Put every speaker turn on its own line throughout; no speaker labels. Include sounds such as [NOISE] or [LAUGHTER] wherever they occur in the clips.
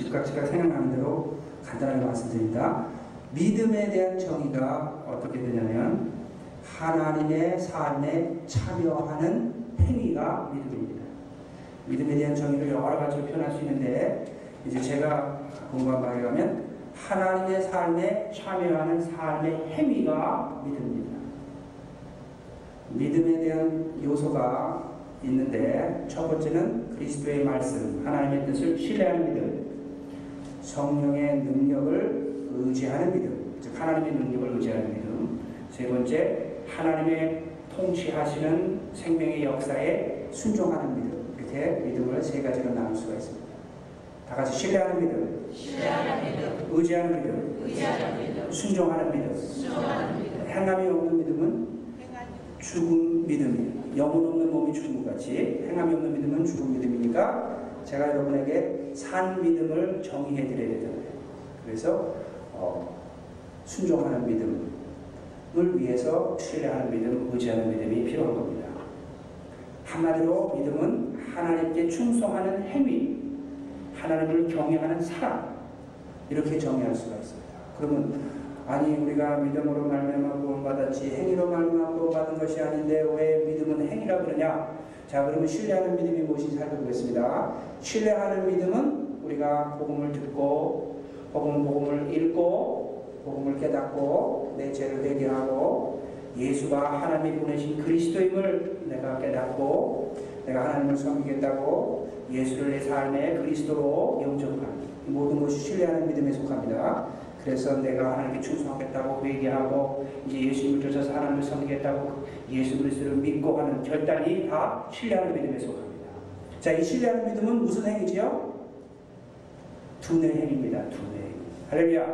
즉각 즉각 생각나는 대로 간단하게 말씀드립니다. 믿음에 대한 정의가 어떻게 되냐면 하나님의 삶에 참여하는 행위가 믿음입니다. 믿음에 대한 정의를 여러 가지로 표현할 수 있는데 이제 제가 공부한 바에 의하면 하나님의 삶에 참여하는 삶의 행위가 믿음입니다. 믿음에 대한 요소가 있는데 첫 번째는 그리스도의 말씀, 하나님의 뜻을 신뢰하는 믿음, 성령의 능력을 의지하는 믿음, 즉 하나님의 능력을 의지하는 믿음. 세 번째, 하나님의 통치하시는 생명의 역사에 순종하는 믿음. 이렇게 믿음을 세 가지로 나눌 수가 있습니다. 다 같이 신뢰하는 믿음,
신뢰하는 믿음,
의지하는 믿음,
의지하는 믿음,
순종하는 믿음.
순종하는 믿음,
행함이 없는 믿음은 죽은 믿음이에요. 영혼 없는 몸이 죽은 것 같이 행함이 없는 믿음은 죽은 믿음이니까 제가 여러분에게 산 믿음을 정의해 드려야 되잖아요. 그래서 어, 순종하는 믿음을 위해서 신뢰하는 믿음, 의지하는 믿음이 필요한 겁니다. 한마디로 믿음은 하나님께 충성하는 행위, 하나님을 경외하는 사랑 이렇게 정의할 수가 있습니다. 그러면 아니 우리가 믿음으로 말미암아 구원받았지 행위로 말미암아 구원받은 것이 아닌데 왜 믿음은 행위라 그러냐? 자 그러면 신뢰하는 믿음이 무엇인지 살펴보겠습니다. 신뢰하는 믿음은 우리가 복음을 듣고 복음 복음을 읽고 복음을 깨닫고 내 죄를 회개하고 예수가 하나님이 보내신 그리스도임을 내가 깨닫고 내가 하나님을 섬기겠다고 예수를 내 삶의 그리스도로 이 모든 것이 신뢰하는 믿음에 속합니다. 그래서 내가 하나님께 충성하겠다고 회개하고 이제 예수님을 쫓아서 하나님을 섬기겠다고 예수 그리스도를 믿고 하는 결단이 다 신뢰하는 믿음에 속합니다. 자, 이 신뢰하는 믿음은 무슨 행위지요? 두뇌 행위입니다. 두뇌. 할렐루야.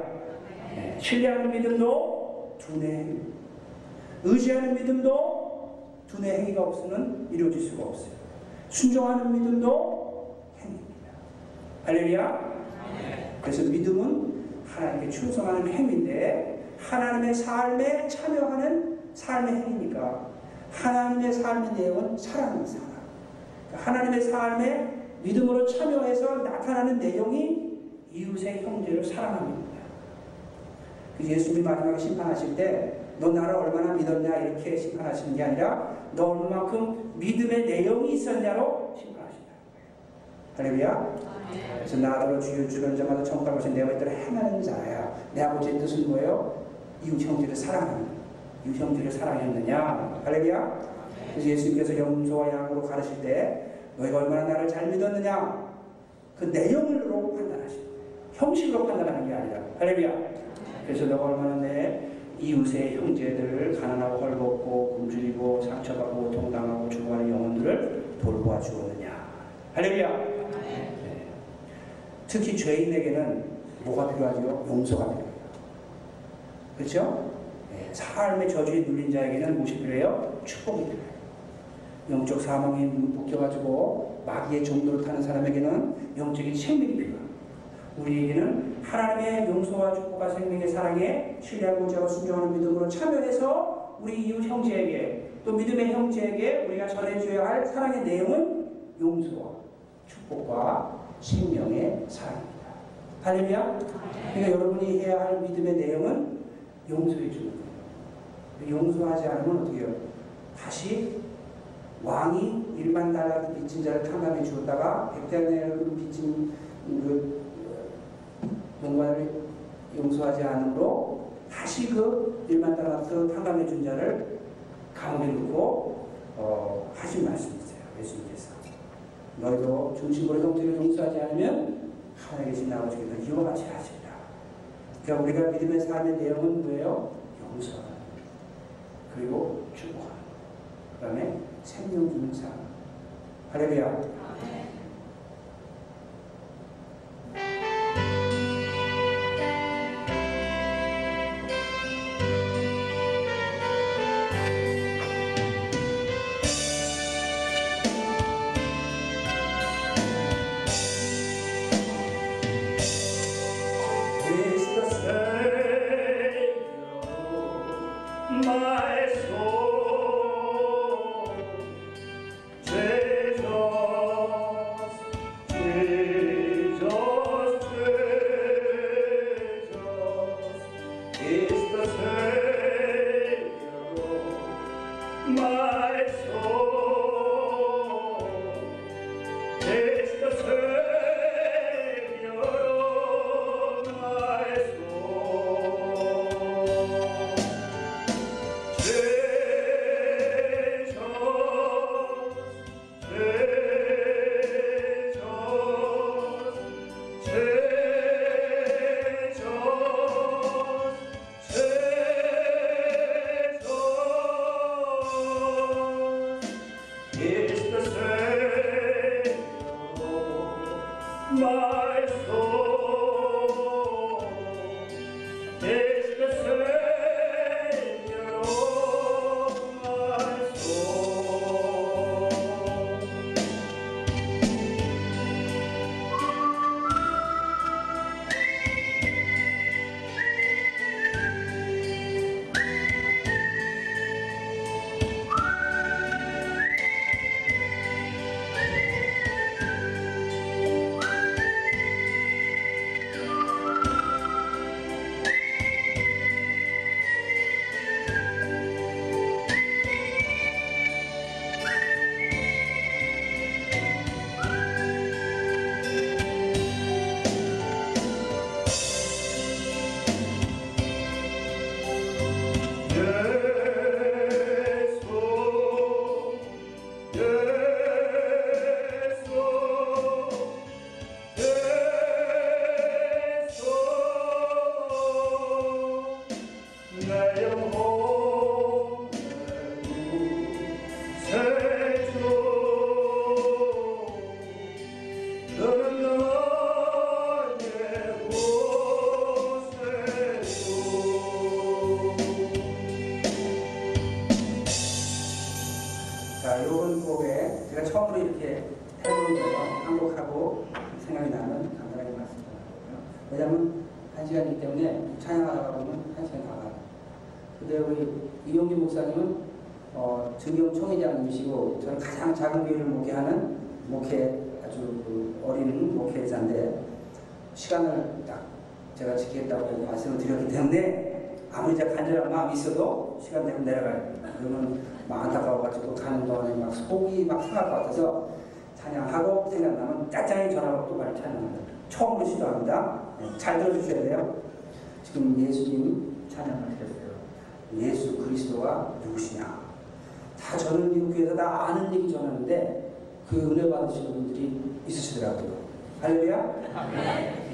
네, 신뢰하는 믿음도 두뇌. 의지하는 믿음도 두뇌 행위가 없으면 이루어질 수가 없어요. 순종하는 믿음도 행위입니다. 할렐루야. 그래서 믿음은 하나님께 충성하는 행위인데 하나님의 삶에 참여하는 삶의 행위니까 하나님의 삶의 내용은 사랑입니다. 사랑. 그러니까 하나님의 삶에 믿음으로 참여해서 나타나는 내용이 이웃의 형제를 사랑합니다. 그 예수님이 마지막에 심판하실 때 너 나를 얼마나 믿었냐 이렇게 심판하시는 게 아니라 너 얼마만큼 믿음의 내용이 있었냐로 심판하신다. 할렐루야. 그래서 나더러 주여 주는 자마다 보신 내 아버지를 행하는 자야. 내 아버지의 뜻은 뭐예요? 이웃 형제를 사랑하는 이웃 형제를 사랑했느냐? 할렐루야. 그래서 예수님께서 염소와 양으로 가르칠 때 너희가 얼마나 나를 잘 믿었느냐? 그 내용으로 판단하시는 거예요. 형식으로 판단하는 게 아니라 할렐루야. 그래서 너가 얼마나 내 이웃의 형제들을 가난하고 헐벗고 굶주리고 상처받고 동당하고 죽어가는 영혼들을 돌보아 주었느냐? 할렐루야. 네. 특히 죄인에게는 뭐가 필요하죠? 용서가 필요해요. 그렇죠? 네. 삶의 저주에 눌린 자에게는 무엇이 필요해요? 축복이 필요해요. 영적 사망에 묶여가지고 마귀의 종로를 타는 사람에게는 영적인 생명이 필요합니다. 우리에게는 하나님의 용서와 축복과 생명의 사랑에 신뢰하고 자고 순종하는 믿음으로 참여해서 우리 이웃 형제에게 또 믿음의 형제에게 우리가 전해줘야 할 사랑의 내용은 용서와 축복과 생명의 사랑입니다. 할렐루야. 그러니까 여러분이 해야 할 믿음의 내용은 용서해 주는 거예요. 용서하지 않으면 어떻게 해요? 다시 왕이 일만 달라 빚진 자를 탕감해 주었다가 백달러를 빚진 그 농관을 용서하지 않으므로 다시 그 일만 달라서 탕감해 준 자를 감옥에 넣고 어, 하신 말씀이 있어요. 예수님께서 너희도 중심으로 형제를 용서하지 않으면 하나님께 계신 아버지께서 이와 같이 하시리라. 그러니까 우리가 믿음의 삶의 내용은 뭐예요? 용서하는 그리고 축복하는 그 다음에 생명 주는 삶. 할렐루야. 처음으로 이렇게 해보면서 한곡하고 생각이 나는 간단하게 말씀드려요. 왜냐하면 한 시간이기 때문에 찬양하다가 보면 한 시간 다 가요. 근데 우리 이용기 목사님은 어, 증경 총회장님이시고 저는 가장 작은 교회를 목회하는 목회 아주 그 어린 목회자인데 시간을 딱 제가 지키겠다고 말씀을 드렸기 때문에 아무리 간절한 마음이 있어도 시간 되면 내려가요. 그러면 막 안타까워가지고 가는 동안에 막 속이 막 상할 것 같아서 찬양하고 생각나면 짜장이 전화로 또 바로 찬양합니다. 처음으로 시도합니다. 네, 잘 들어주셔야 돼요. 지금 예수님 찬양을 드렸어요. 예수 그리스도가 누구시냐? 다 저는 미국 교회에서 다 아는 얘기 전하는데 그 은혜 받으시는 분들이 있으시더라고요. 할렐루야?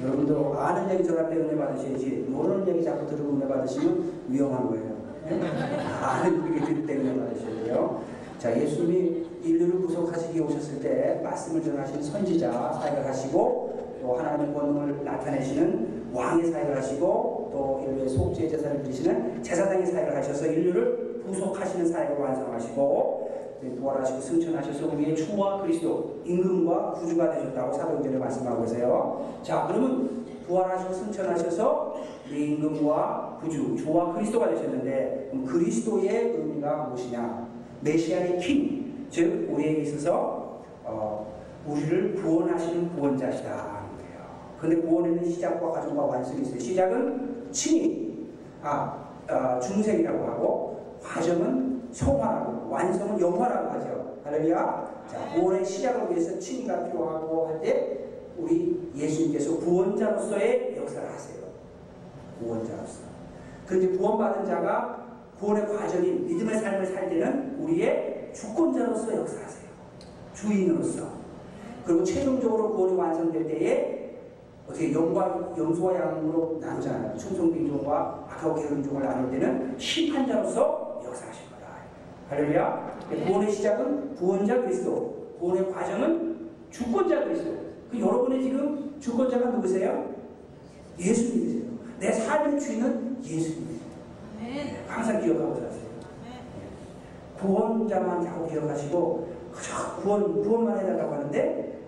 여러분도 아는 얘기 전할 때 은혜 받으셔야지 모르는 얘기 자꾸 들으고 은혜 받으시면 위험한 거예요. 네? 아는 얘기 들을 때 은혜 받으셔야 돼요. 자, 예수님이 인류를 구속하시기 오셨을 때 말씀을 전하시는 선지자 사역을 하시고 또 하나님의 권능을 나타내시는 왕의 사역을 하시고 또 인류의 속죄 제사를 드리시는 제사장의 사역을 하셔서 인류를 구속하시는 사역을 완성하시고 네, 부활하시고 승천하셔서 우리의 주와 그리스도 임금과 구주가 되셨다고 사도행전에 말씀하고 계세요. 자, 그러면 부활하시고 승천하셔서 임금과 구주, 주와 그리스도가 되셨는데 그리스도의 의미가 무엇이냐? 메시아의 킹, 즉 우리에게 있어서 어, 우리를 구원하시는 구원자시다. 근데 구원에는 시작과 과정과 완성이 있어요. 시작은 칭의, 아, 아, 중생이라고 하고 과정은 성화라고 완성은 영화라고 하죠. 할렐루야. 자, 구원의 시작을 위해서 칭의가 필요하고 할 때 우리 예수님께서 구원자로서의 역사를 하세요. 구원자로서. 그런데 구원받은 자가 구원의 과정이 믿음의 삶을 살 때는 우리의 주권자로서 역사하세요. 주인으로서. 그리고 최종적으로 구원이 완성될 때에 어떻게 영과 영수와 양으로 나누잖아요. 충성빈종과 악하고 게으른종을 나눌 때는 심판자로서 역사하실 거다. 할렐루야. 구원의 시작은 구원자 그리스도, 구원의 과정은 주권자 그리스도. 그 여러분의 지금 주권자가 누구세요? 예수님이세요. 내 삶의 주인은 예수님이세요. 네, 항상 기억하고 사세요. 구원자만 자꾸 기억하시고 그저 구원 구원만 해달라고 하는데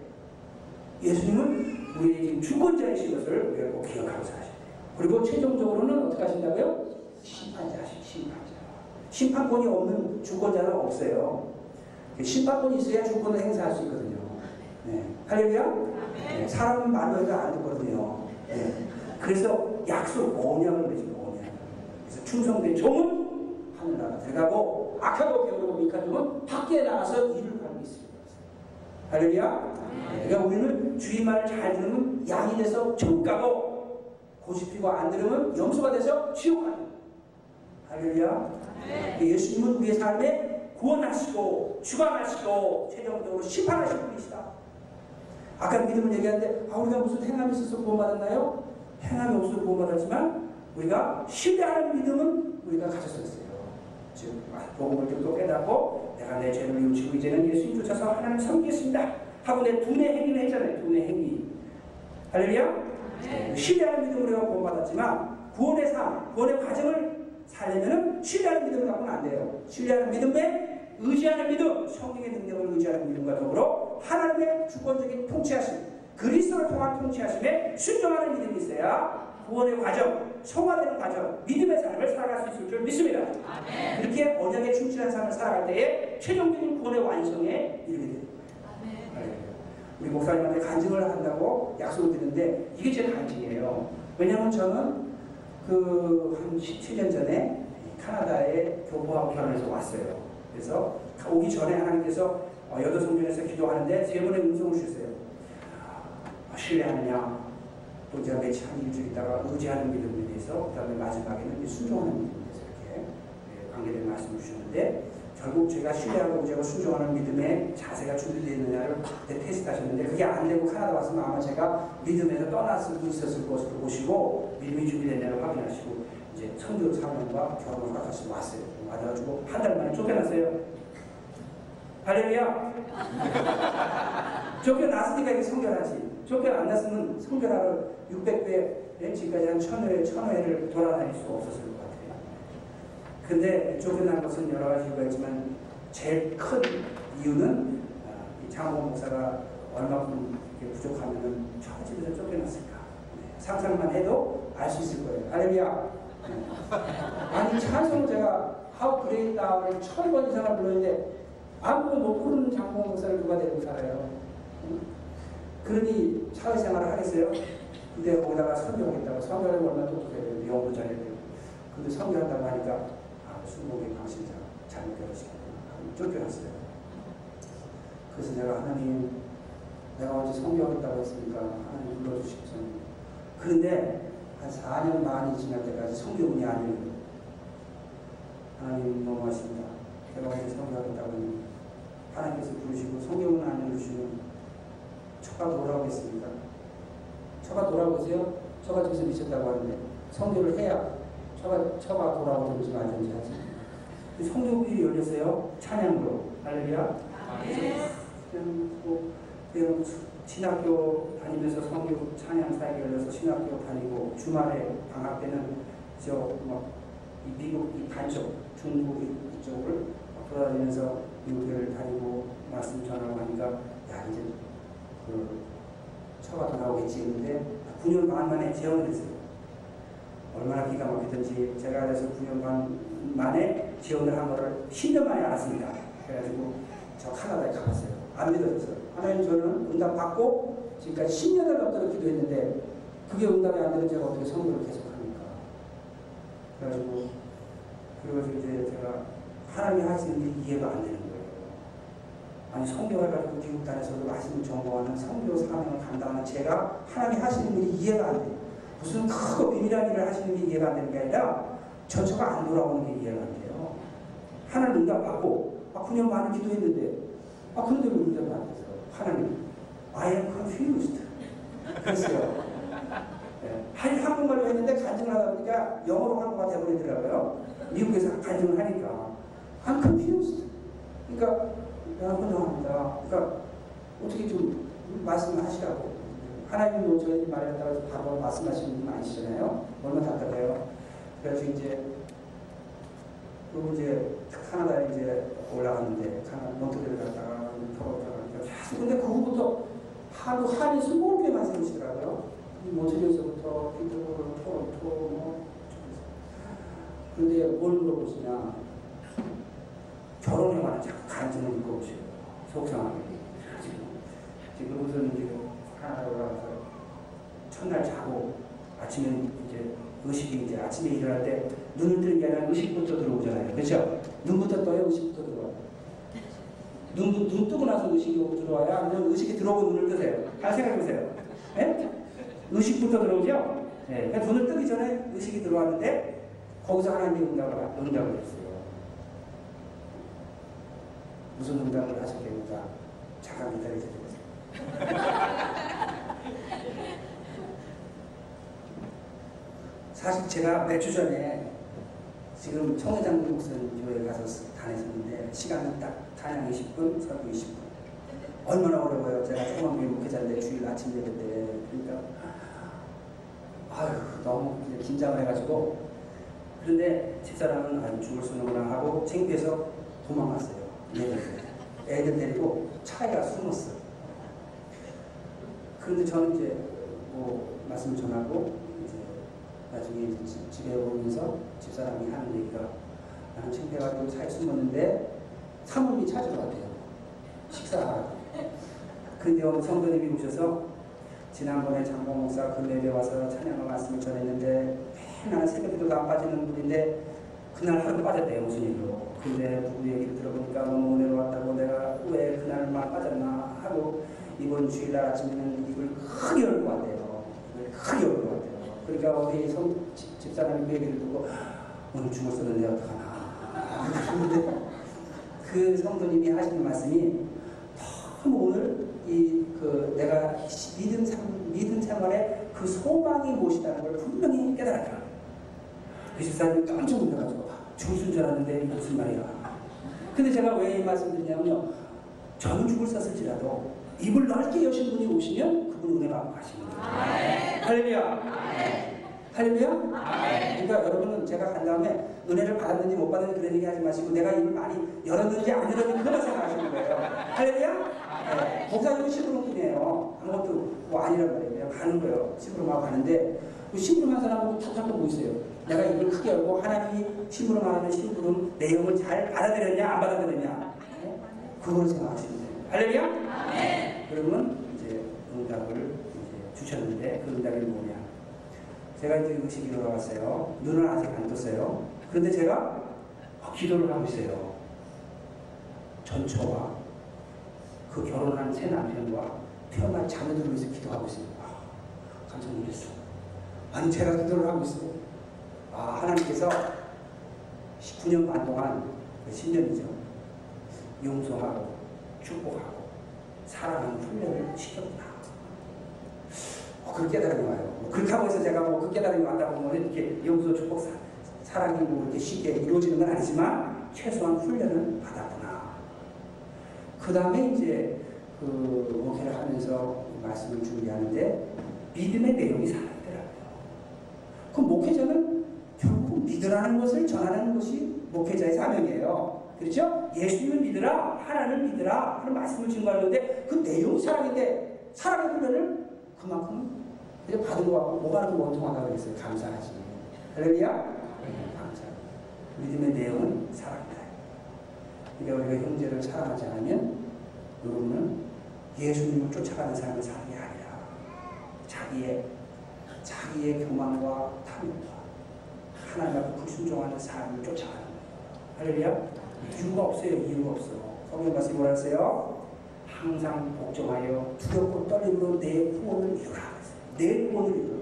예수님은 우리의 지금 주권자이신 것을 우리가 꼭 기억하고 살아야 돼요. 그리고 최종적으로는 어떻게 하신다고요? 심판자 하시 심판자. 심판권이 없는 주권자는 없어요. 심판권이 있어야 주권을 행사할 수 있거든요. 네. 할렐루야? 네. 사람은 말로 안 듣거든요. 네. 그래서 약속 언약을 맺은 언약. 그래서 충성된 종은 하늘나라 들어가고 악하고 배우고 미카 종은 밖에 나가서 일을 하고 있습니다. 할렐루야? 그러니까 우리는 주인 말을 잘 들으면 양이 돼서 천국 가고 고집피고 안 들으면 염소가 돼서 지옥 가는 할렐루야? 예수님은 우리의 삶에 구원하시고 주관하시고 최종적으로 심판하실 분이시다. 아까 믿음을 얘기하는데 아 우리가 무슨 행함이 있어서 구원받았나요? 행함이 없어서 구원받았지만 우리가 신뢰하는 믿음은 우리가 가졌었어요. 즉 복음을 듣고 깨닫고 내가 내 죄를 뉘우치고 이제는 예수님 쫓아서 하나님 섬기겠습니다 하고 내 두뇌 행위를 했잖아요. 두뇌 행위. 할렐루야.
네.
신뢰하는 믿음으로 우리가 구원받았지만 구원의 삶, 구원의 과정을 살려면은 신뢰하는 믿음을 갖고는 안 돼요. 신뢰하는 믿음에 의지하는 믿음, 성령의 능력을 의지하는 믿음과 더불어 하나님의 주권적인 통치하심, 그리스도를 통한 통치하심에 순종하는 믿음이 있어야 구원의 과정, 성화되는 과정, 믿음의 삶을 살아갈 수 있을 줄 믿습니다.
아멘.
이렇게 언약에 충실한 삶을 살아갈 때에 최종적인 구원의 완성에 이르게 됩니다.
아멘.
우리 목사님한테 간증을 한다고 약속을 드렸는데 이게 제 간증이에요. 왜냐하면 저는 그 한 17년 전에 카나다에 교포하고 결혼해서 왔어요. 그래서 오기 전에 하나님께서 어, 여덟 성전에서 기도하는데 세 번의 음성을 주셨어요. 아, 신뢰하느냐, 또 제가 며칠 한 일주일 있다가 의지하는 믿음에 대해서, 그 다음에 마지막에는 순종하는 믿음에 대해서 이렇게 예, 관계된 말씀을 주셨는데 결국 제가 신뢰하고 의지하고 순종하는 믿음의 자세가 준비되어 있느냐를 그때 테스트 하셨는데 그게 안 되고 카나다 왔으면 아마 제가 믿음에서 수 있었을 것으로 보시고 믿음이 준비됐냐를 확인하시고 이제 선교 사명과 결혼을 허락하시고 왔어요. 와가지고 한 달 만에 쫓겨났어요. 할렐루야. 쫓겨났으니까 이게 성결하지. 쫓겨 안 났으면 성결하러 600회 지금까지 한 1000회, 1000회를 돌아다닐 수 없었을 것 같아요. 근데 쫓겨난 것은 여러 가지 이유가 있지만 제일 큰 이유는 아, 이 장호 목사가 얼마큼 이렇게 부족하면은 저 집에서 쫓겨났을까. 네, 상상만 해도 알 수 있을 거예요. 할렐루야. 네. 아니 찬송을 제가 How Great Thou를 천번 이상을 불렀는데 아무도 못 부르는 장모 목사를 누가 데리고 살아요. 응? 그러니 사회생활을 하겠어요? 근데 거기다가 선교하겠다고 선교하려면 얼마나 똑똑해야 돼요. 영어도 잘해야 돼요. 근데 선교한다고 하니까 아, 순복의 강신자 잘못 결혼시켰구나 쫓겨났어요. 그래서 내가 하나님 내가 언제 선교하겠다고 했으니까 하나님 불러주십시오. 그런데 한 4년 반이 지날 때까지 성교운이 아니에요. 하나님 너무 하십니다. 제가 언제 성교하겠다고 했는데 하나님께서 부르시고 성경은 안 해주시면 처가 돌아오겠습니까? 처가 돌아오세요? 처가 집에서 미쳤다고 하는데 성교를 해야 처가, 처가 돌아오든지 말든지 하지. 성교일이 열렸어요. 찬양으로. 할렐루야. 그냥 신학교 다니면서 성교 찬양 사역이 열려서 신학교 다니고 주말에 방학 때는 저막 미국 이 반쪽 중국 이- 이쪽을 돌아다니면서 미국을 다니고 말씀 전하고 하니까 야 이제 그 처가 돌아오겠지 했는데 9년 반 만에 재혼을 했어요. 얼마나 기가 막히든지 제가 그래서 9년 반 만에 재혼을 한 거를 10년 만에 알았습니다. 그래가지고 저 카나다에 가봤어요. 안 믿어졌어요. 하나님 저는 응답 받고 지금까지 10년을 넘도록 기도했는데 그게 응답이 안 되는 제가 어떻게 성교를 계속합니까? 그래가지고 그리고 이제 제가 하나님이 하시는 게 이해가 안 되는 거예요. 아니 성교해가지고 미국 단에서도 말씀을 전공하는 성교 사명을 감당하는 제가 하나님이 하시는 일이 이해가 안 돼요. 무슨 크고 비밀한 일을 하시는 게 이해가 안 되는 게 아니라 전처가 안 돌아오는 게 이해가 안 돼요. 하나님 응답 받고 아 9년 반을 기도했는데 아 그런데 왜 응답이 안 돼서 하나님 I am confused 그랬어요. 예, 한 한국말로 했는데 간증을 하다 보니까 영어로 한국가 돼버리더라고요. 미국에서 간증을 하니까 I'm confused. 그러니까 혼동합니다. 그러니까 어떻게 좀 말씀을 하시라고. 하나님 뭐 저희 말했다고 해서 바로 말씀하시는 분 아니시잖아요. 얼마나 답답해요. 그래서 이제 그리고 이제 카나다에 이제 올라갔는데 카나다 몬트리를 갔다가 터졌다가 계속 근데 그 후부터 하루 한이 개만 생기시더라고요. 이 몬트리에서부터 피트볼, 토론토 뭐 근데 뭘 물어보시냐 관한 자꾸 간증을 읽고 오시고 속상하게 지금 우선 이제 카나다 올라가서 첫날 자고 아침에 이제 의식이 이제 아침에 일어날 때 눈을 뜨는 게 아니라 의식부터 들어오잖아요. 그렇죠? 눈부터 떠요, 의식부터 들어와요. 눈, 눈 뜨고 나서 의식이 들어와야 아니면 의식이 들어오고 눈을 뜨세요. 잘 생각해 보세요. 예? 의식부터 들어오죠? 예. 그러니까 눈을 뜨기 전에 의식이 들어왔는데 거기서 하나님이 응답을, 응답을 했어요. 무슨 응답을 하셨겠는가? 잠깐 되겠어요. [LAUGHS] 사실 제가 몇 주 전에 지금 청회장 목사님 교회 가서 다녔었는데 시간은 딱 찬양 20분, 설교 20분. 얼마나 어려워요. 제가 초등학교 목회자인데 주일 아침 예배 때 그러니까 아유 너무 긴장을 해가지고 그런데 집사람은 아유 죽을 수는구나 하고 창피해서 도망갔어요. 때. 애들 데리고 차에 가 숨었어요. 그런데 저는 이제 뭐 말씀을 전하고 이제 나중에 이제 집- 집에 오면서 집사람이 하는 얘기가 나는 창피해가지고 차에 숨었는데 사모님이 찾으러 왔대요. 식사하라고. 근데 어느 성도님이 오셔서 지난번에 장봉 목사 금요일에 와서 찬양의 말씀을 전했는데 맨날 새벽에도 안 빠지는 분인데 그날 하루 빠졌대요 무슨 일로 근데 부부 얘기를 들어보니까 너무 은혜로웠다고 내가 왜 그날만 빠졌나 하고 이번 주일날 아침에는 입을 크게 열고 왔대요. 크게 열고 왔대요. 그러니까 우리 성, 집- 집사람이 그 얘기를 듣고 오늘 죽을 쓰는데 어떡하나? 그런데 그 성도님이 하시는 말씀이 너무 오늘 이 그 내가 믿음 생 믿음 생활에 그 소망이 무엇이라는 걸 분명히 깨달았다. 그 집사님이 깜짝 놀라가지고 죽을 줄 알았는데 무슨 말이야. 근데 제가 왜 이 말씀 드리냐면요. 저는 죽을 쐈을지라도 입을 넓게 여신 분이 오시면 그분 은혜 받고 거예요. 할렐루야. 할렐루야. 그러니까 여러분은 제가 간 다음에 은혜를 받았는지 못 받았는지 그런 얘기 하지 마시고 내가 입을 많이 열었는지 안 열었는지 그만 생각하시는 거예요. 할렐루야. 네. 목사님은 심부름꾼이에요. 아무것도 뭐 아니란 말이에요. 가는 거예요. 심부름하고 가는데 그 심부름한 사람하고 탁탁 보고 있어요. 내가 입을 크게 열고 하나님이 심부름하는 심부름 내용을 잘 받아들였냐 안 받아들였냐 네? 그걸 생각하시면 돼요. 할렐루야. 그러면 이제 응답을 이제 주셨는데 그 응답이 뭐냐? 제가 이제 의식이 돌아왔어요. 눈을 아직 안 떴어요. 그런데 제가 기도를 하고 있어요. 전처와 그 결혼한 새 남편과 태어난 자녀들을 위해서 기도하고 있어요. 아, 깜짝 놀랐어. 아니 제가 기도를 하고 있어요. 아 하나님께서 19년 반 동안 10년이죠. 용서하고 축복하고 사랑하는 훈련을 시켰구나. 어, 그 깨달음이 와요. 뭐 그렇다고 해서 제가 뭐 그 깨달음이 왔다고 뭐 이렇게 용서 축복 사, 사랑이 뭐 이렇게 쉽게 이루어지는 건 아니지만 최소한 훈련은 받았구나. 그 다음에 이제 그 목회를 하면서 말씀을 준비하는데 믿음의 내용이 살아있더라고요. 그 목회자는 믿으라는 것을 전하는 것이 목회자의 사명이에요. 그렇죠? 예수님을 믿으라, 하나님을 믿으라 하는 말씀을 증거하는데 그 내용이 사랑인데 사랑의 훈련을 그만큼 받은 것 같고 뭐가 그렇게 원통하다고 그랬어요. 감사하지. 할렐루야? 네, 감사. 믿음의 내용은 사랑이다. 그러니까 우리가 형제를 사랑하지 않으면 여러분은 예수님을 쫓아가는 사람의 사랑이 아니라 자기의 자기의 교만과 탐욕과 하나님 앞에 불순종하는 삶을 쫓아가는 거예요. 할렐루야? 이유가 없어요. 이유가 없어. 성경 말씀이 뭐라 했어요? 항상 복종하여 두렵고 떨림으로 내 구원을 이루라. 내 구원을 이루라.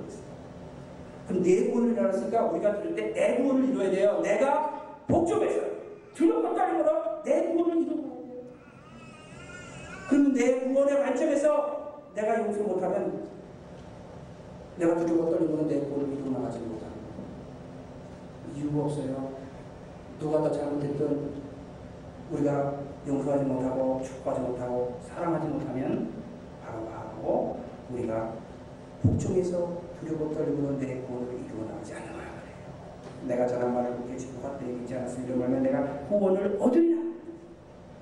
그럼 내 구원을 이루었으니까 우리가 들을 때 내 구원을 이루어야 돼요. 내가 복종해서 두렵고 떨림으로 내 구원을 돼요. 그러면 내 구원의 관점에서 내가 용서 못하면 내가 두렵고 떨림으로 내 구원을 이루어 나가지 못하는 거예요. 이유가 없어요. 누가 더 잘못했든 우리가 용서하지 못하고 축복하지 못하고 사랑하지 못하면 바로 바로 우리가 복종해서 두려고 떨림으로 내 구원을 이루어 나가지 않는 거야. 내가 전한 말을 그렇게 지도가 때 얘기지 않았으면 이러면 내가 구원을 얻으리라.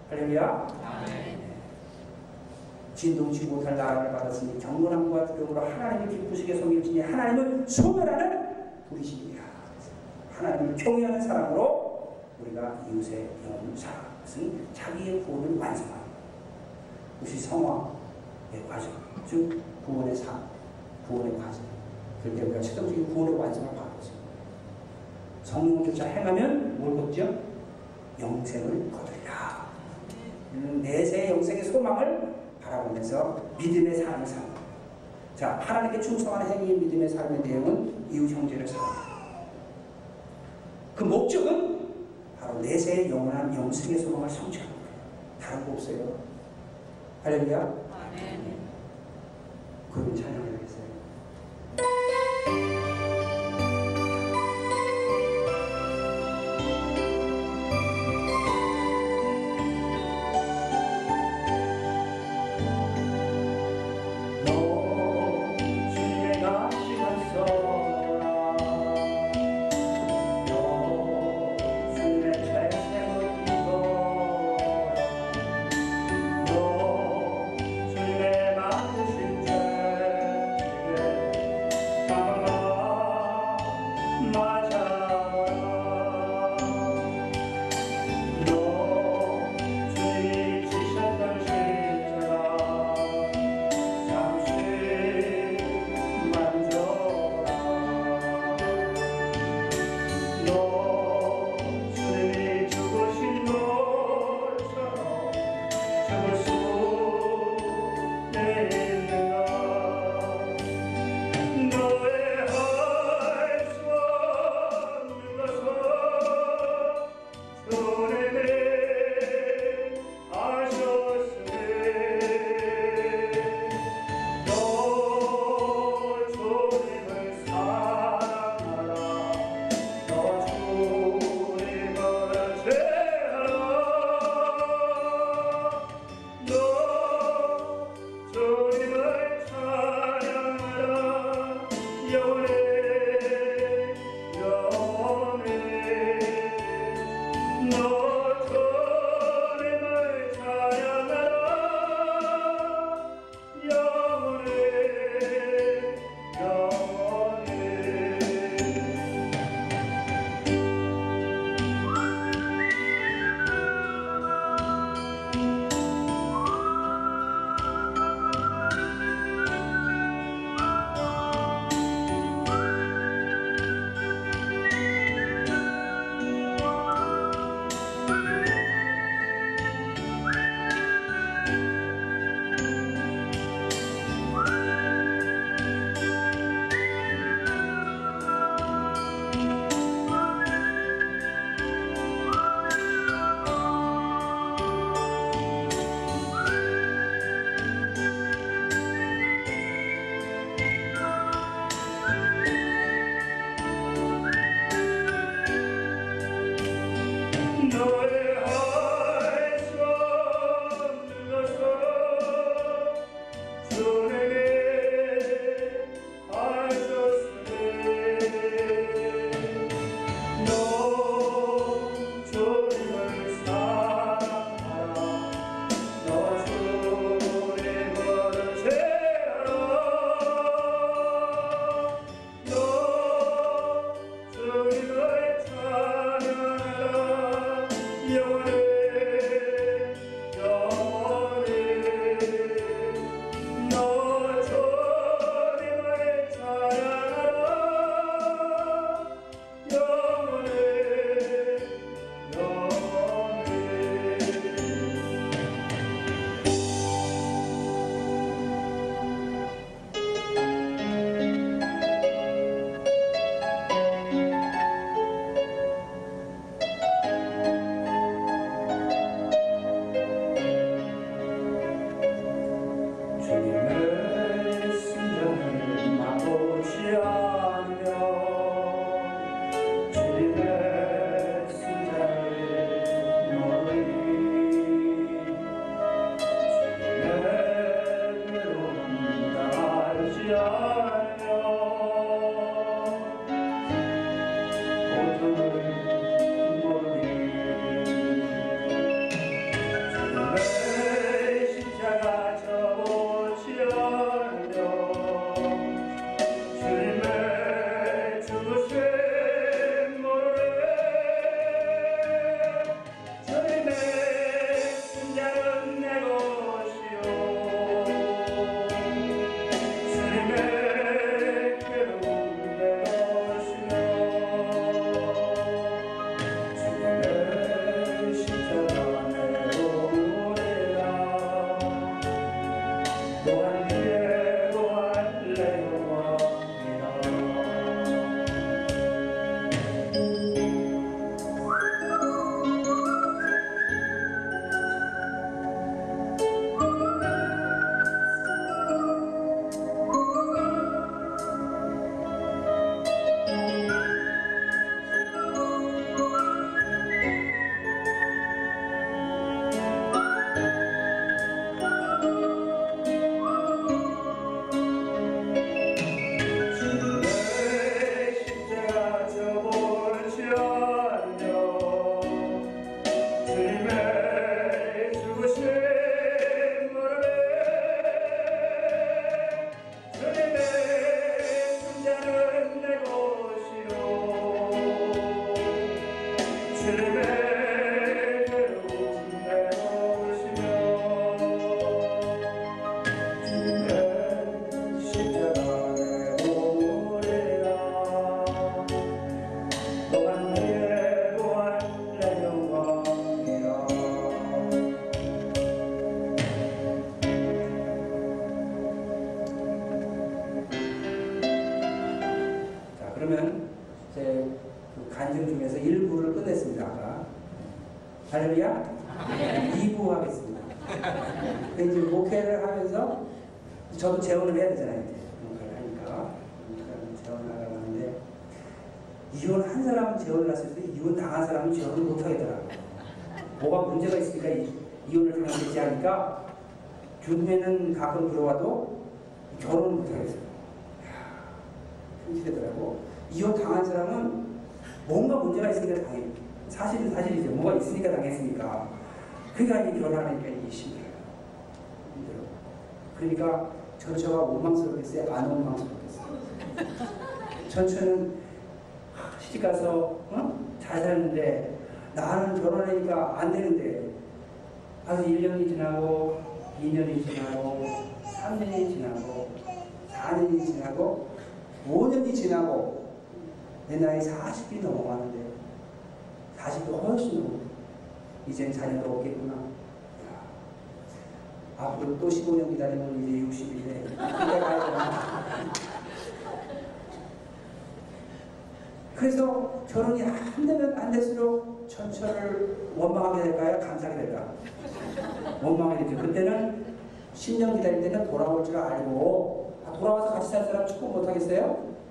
할렐루야. 진동치 못할 나라를 받았으니 경건함과 두려움으로 하나님을 기쁘시게 섬길지니 하나님을 소멸하는 불이시니라. 하나님을 경외하는 사람으로 우리가 이웃의 영혼을 살아가는 것은 자기의 구원을 완성하는 것이 성화의 과정, 즉 구원의 삶, 구원의 과정. 그럴 때 우리가 최종적인 구원의 완성을 바라는 것입니다. 쫓아 행하면 뭘 걷죠? 영생을 거두리라. 음, 내세의 영생의 소망을 바라보면서 믿음의 삶을 거예요. 자, 하나님께 충성하는 행위의 믿음의 삶의 내용은 이웃 형제를 사랑합니다. 그 목적은 바로 내세의 영원한 영생의 소망을 성취하는 거예요. 다른 거 없어요. 할렐루야.
아, 네, 네.
그분
찬양을
하겠어요.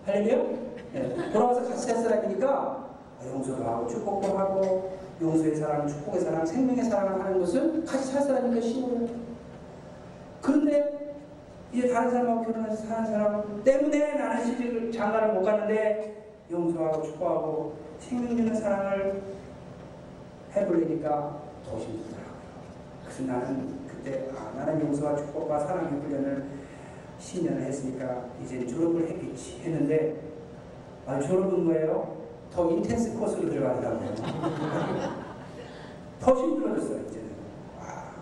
할렐루야? 네. 돌아와서 같이 살 사람이니까 아, 용서도 하고 축복도 하고 용서의 사랑, 축복의 사랑, 생명의 사랑을 하는 것은 같이 살 사람이니까 쉬워요. 그런데 이제 다른 사람하고 결혼해서 사는 사람 때문에 나는 시집을 장가를 못 가는데 용서하고 축복하고 생명 주는 사랑을 해보려니까 더 힘들더라고요. 그래서 나는 그때 아, 나는 용서와 축복과 사랑의 훈련을 10년을 했으니까 이제 졸업을 했겠지 했는데 아, 졸업은 뭐예요? 더 인텐스 코스로 들어가더라고요. 더 힘들어졌어요 이제는. 와.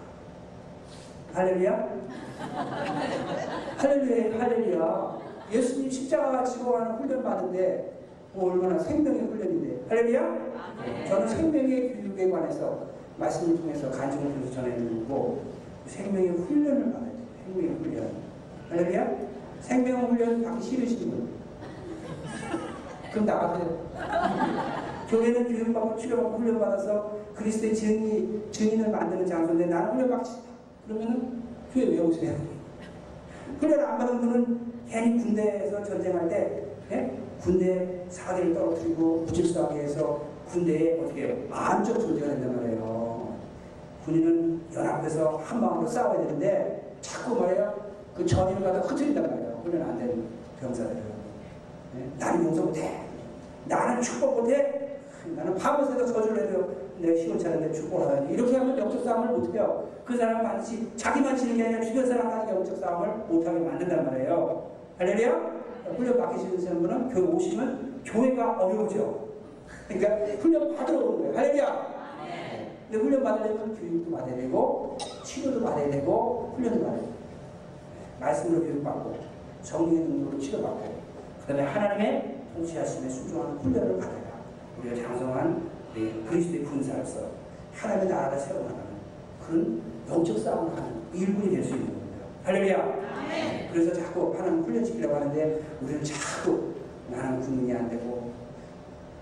할렐루야? 할렐루야, 할렐루야. 예수님 십자가 지고 가는 훈련 받은데 뭐 얼마나 생명의 훈련인데. 할렐루야? 저는 생명의 교육에 관해서 말씀을 통해서 간증을 통해서 전해드리고 생명의 훈련을 받아야 돼요. 생명의 훈련. 할렐루야? 생명 훈련 받기 싫으신 분. 그럼 나가세요. 교회는 교육받고 치료받고 훈련받아서 그리스도의 증인, 증인을 만드는 장소인데 나는 훈련받기 싫다. 그러면은 교회 왜 오세요? 훈련 안 받은 분은 괜히 군대에서 전쟁할 때 예? 군대 사기를 떨어뜨리고 무질서하게 해서 군대에 어떻게? 암적 존재가 된단 말이에요. 군인은 연합해서 한 마음으로 싸워야 되는데 자꾸 말이에요. 그 전의를 갖다 흐트린단 말이에요. 훈련 안된 병사들은. 예? 나는 용서 못해. 나는 축복 못해. 나는 밤새도 저주를 해도 내가 시원찮은데 축복을 하다니. 이렇게 하면 영적 싸움을 못해요. 그 사람은 반드시 자기만 치는 게 아니라 주변 사람까지 영적 싸움을 못하게 만든단 말이에요. 할렐루야? 훈련 받으시는 분은 교회 오시면 교회가 어려우죠. 그러니까 훈련 받으러 오는 거예요. 할렐루야? 근데 훈련 받으려면 교육도 받아야 되고 치료도 받아야 되고 훈련도 받아야 돼요. 말씀으로 교육받고 성령의 능력으로 치료받고 그 다음에 하나님의 통치하심에 순종하는 훈련을 받아야 우리가 장성한 그리스도의 군사로서 하나님의 나라를 세워나가는 그런 영적 싸움을 하는 일꾼이 될 수 있는 겁니다. 할렐루야! 그래서 자꾸 하나님 훈련시키려고 하는데 우리는 자꾸 나는 군인이 안 되고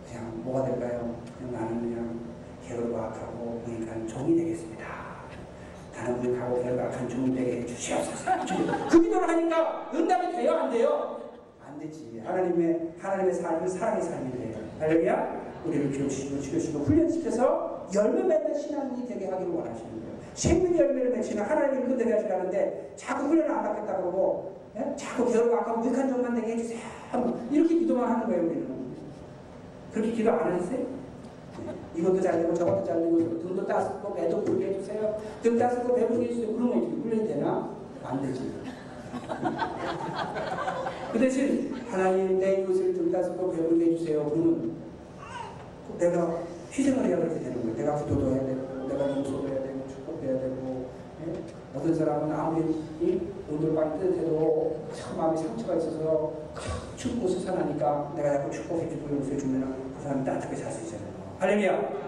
그냥 뭐가 될까요? 그냥 나는 그냥 게으르고 악하고 무익한 종이 되겠습니다. 나는 무익하고 게으르고악한 종이 되게 해주시옵소서. 그 기도를 하니까 응답이 돼요? 안 돼요? 안 되지. 하나님의 하나님의 삶은 사랑의 삶인데 할렐루야. 우리를 키우시고 치료시고 훈련시켜서 열매 맺는 신앙이 되게 하기를 원하시는 거예요. 생명의 열매를 맺히는 하나님이 끝내게 하시라는데 자꾸 훈련을 안 받겠다 그러고 예? 자꾸 악하고 무익한 종만 되게 해주세요. 이렇게 기도만 하는 거예요 우리는. 그렇게 기도 안 하셨어요? 네. 이것도 잘 되고 저것도 잘 되고 등도 따스고 배도 부르게 해주세요. 등 따스고 배 부르게 해주세요. 그러면 이렇게 훈련이 되나? 안 되지. [LAUGHS] 그 대신 하나님 내 이웃을 등 따스고 배 부르게 해주세요. 그러면 내가 희생을 해야 그렇게 되는 거예요. 내가 기도도 해야 되고 내가 용서도 해야 되고 축복도 해야 되고 예? 어떤 사람은 아무리 이 온돌방이 뜨뜻해도 참 마음에 상처가 있어서 큰 곳을 사나니까 내가 자꾸 축복해주고 용서해주면 그 사람이 따뜻하게 살수 있잖아요. 할렐루야.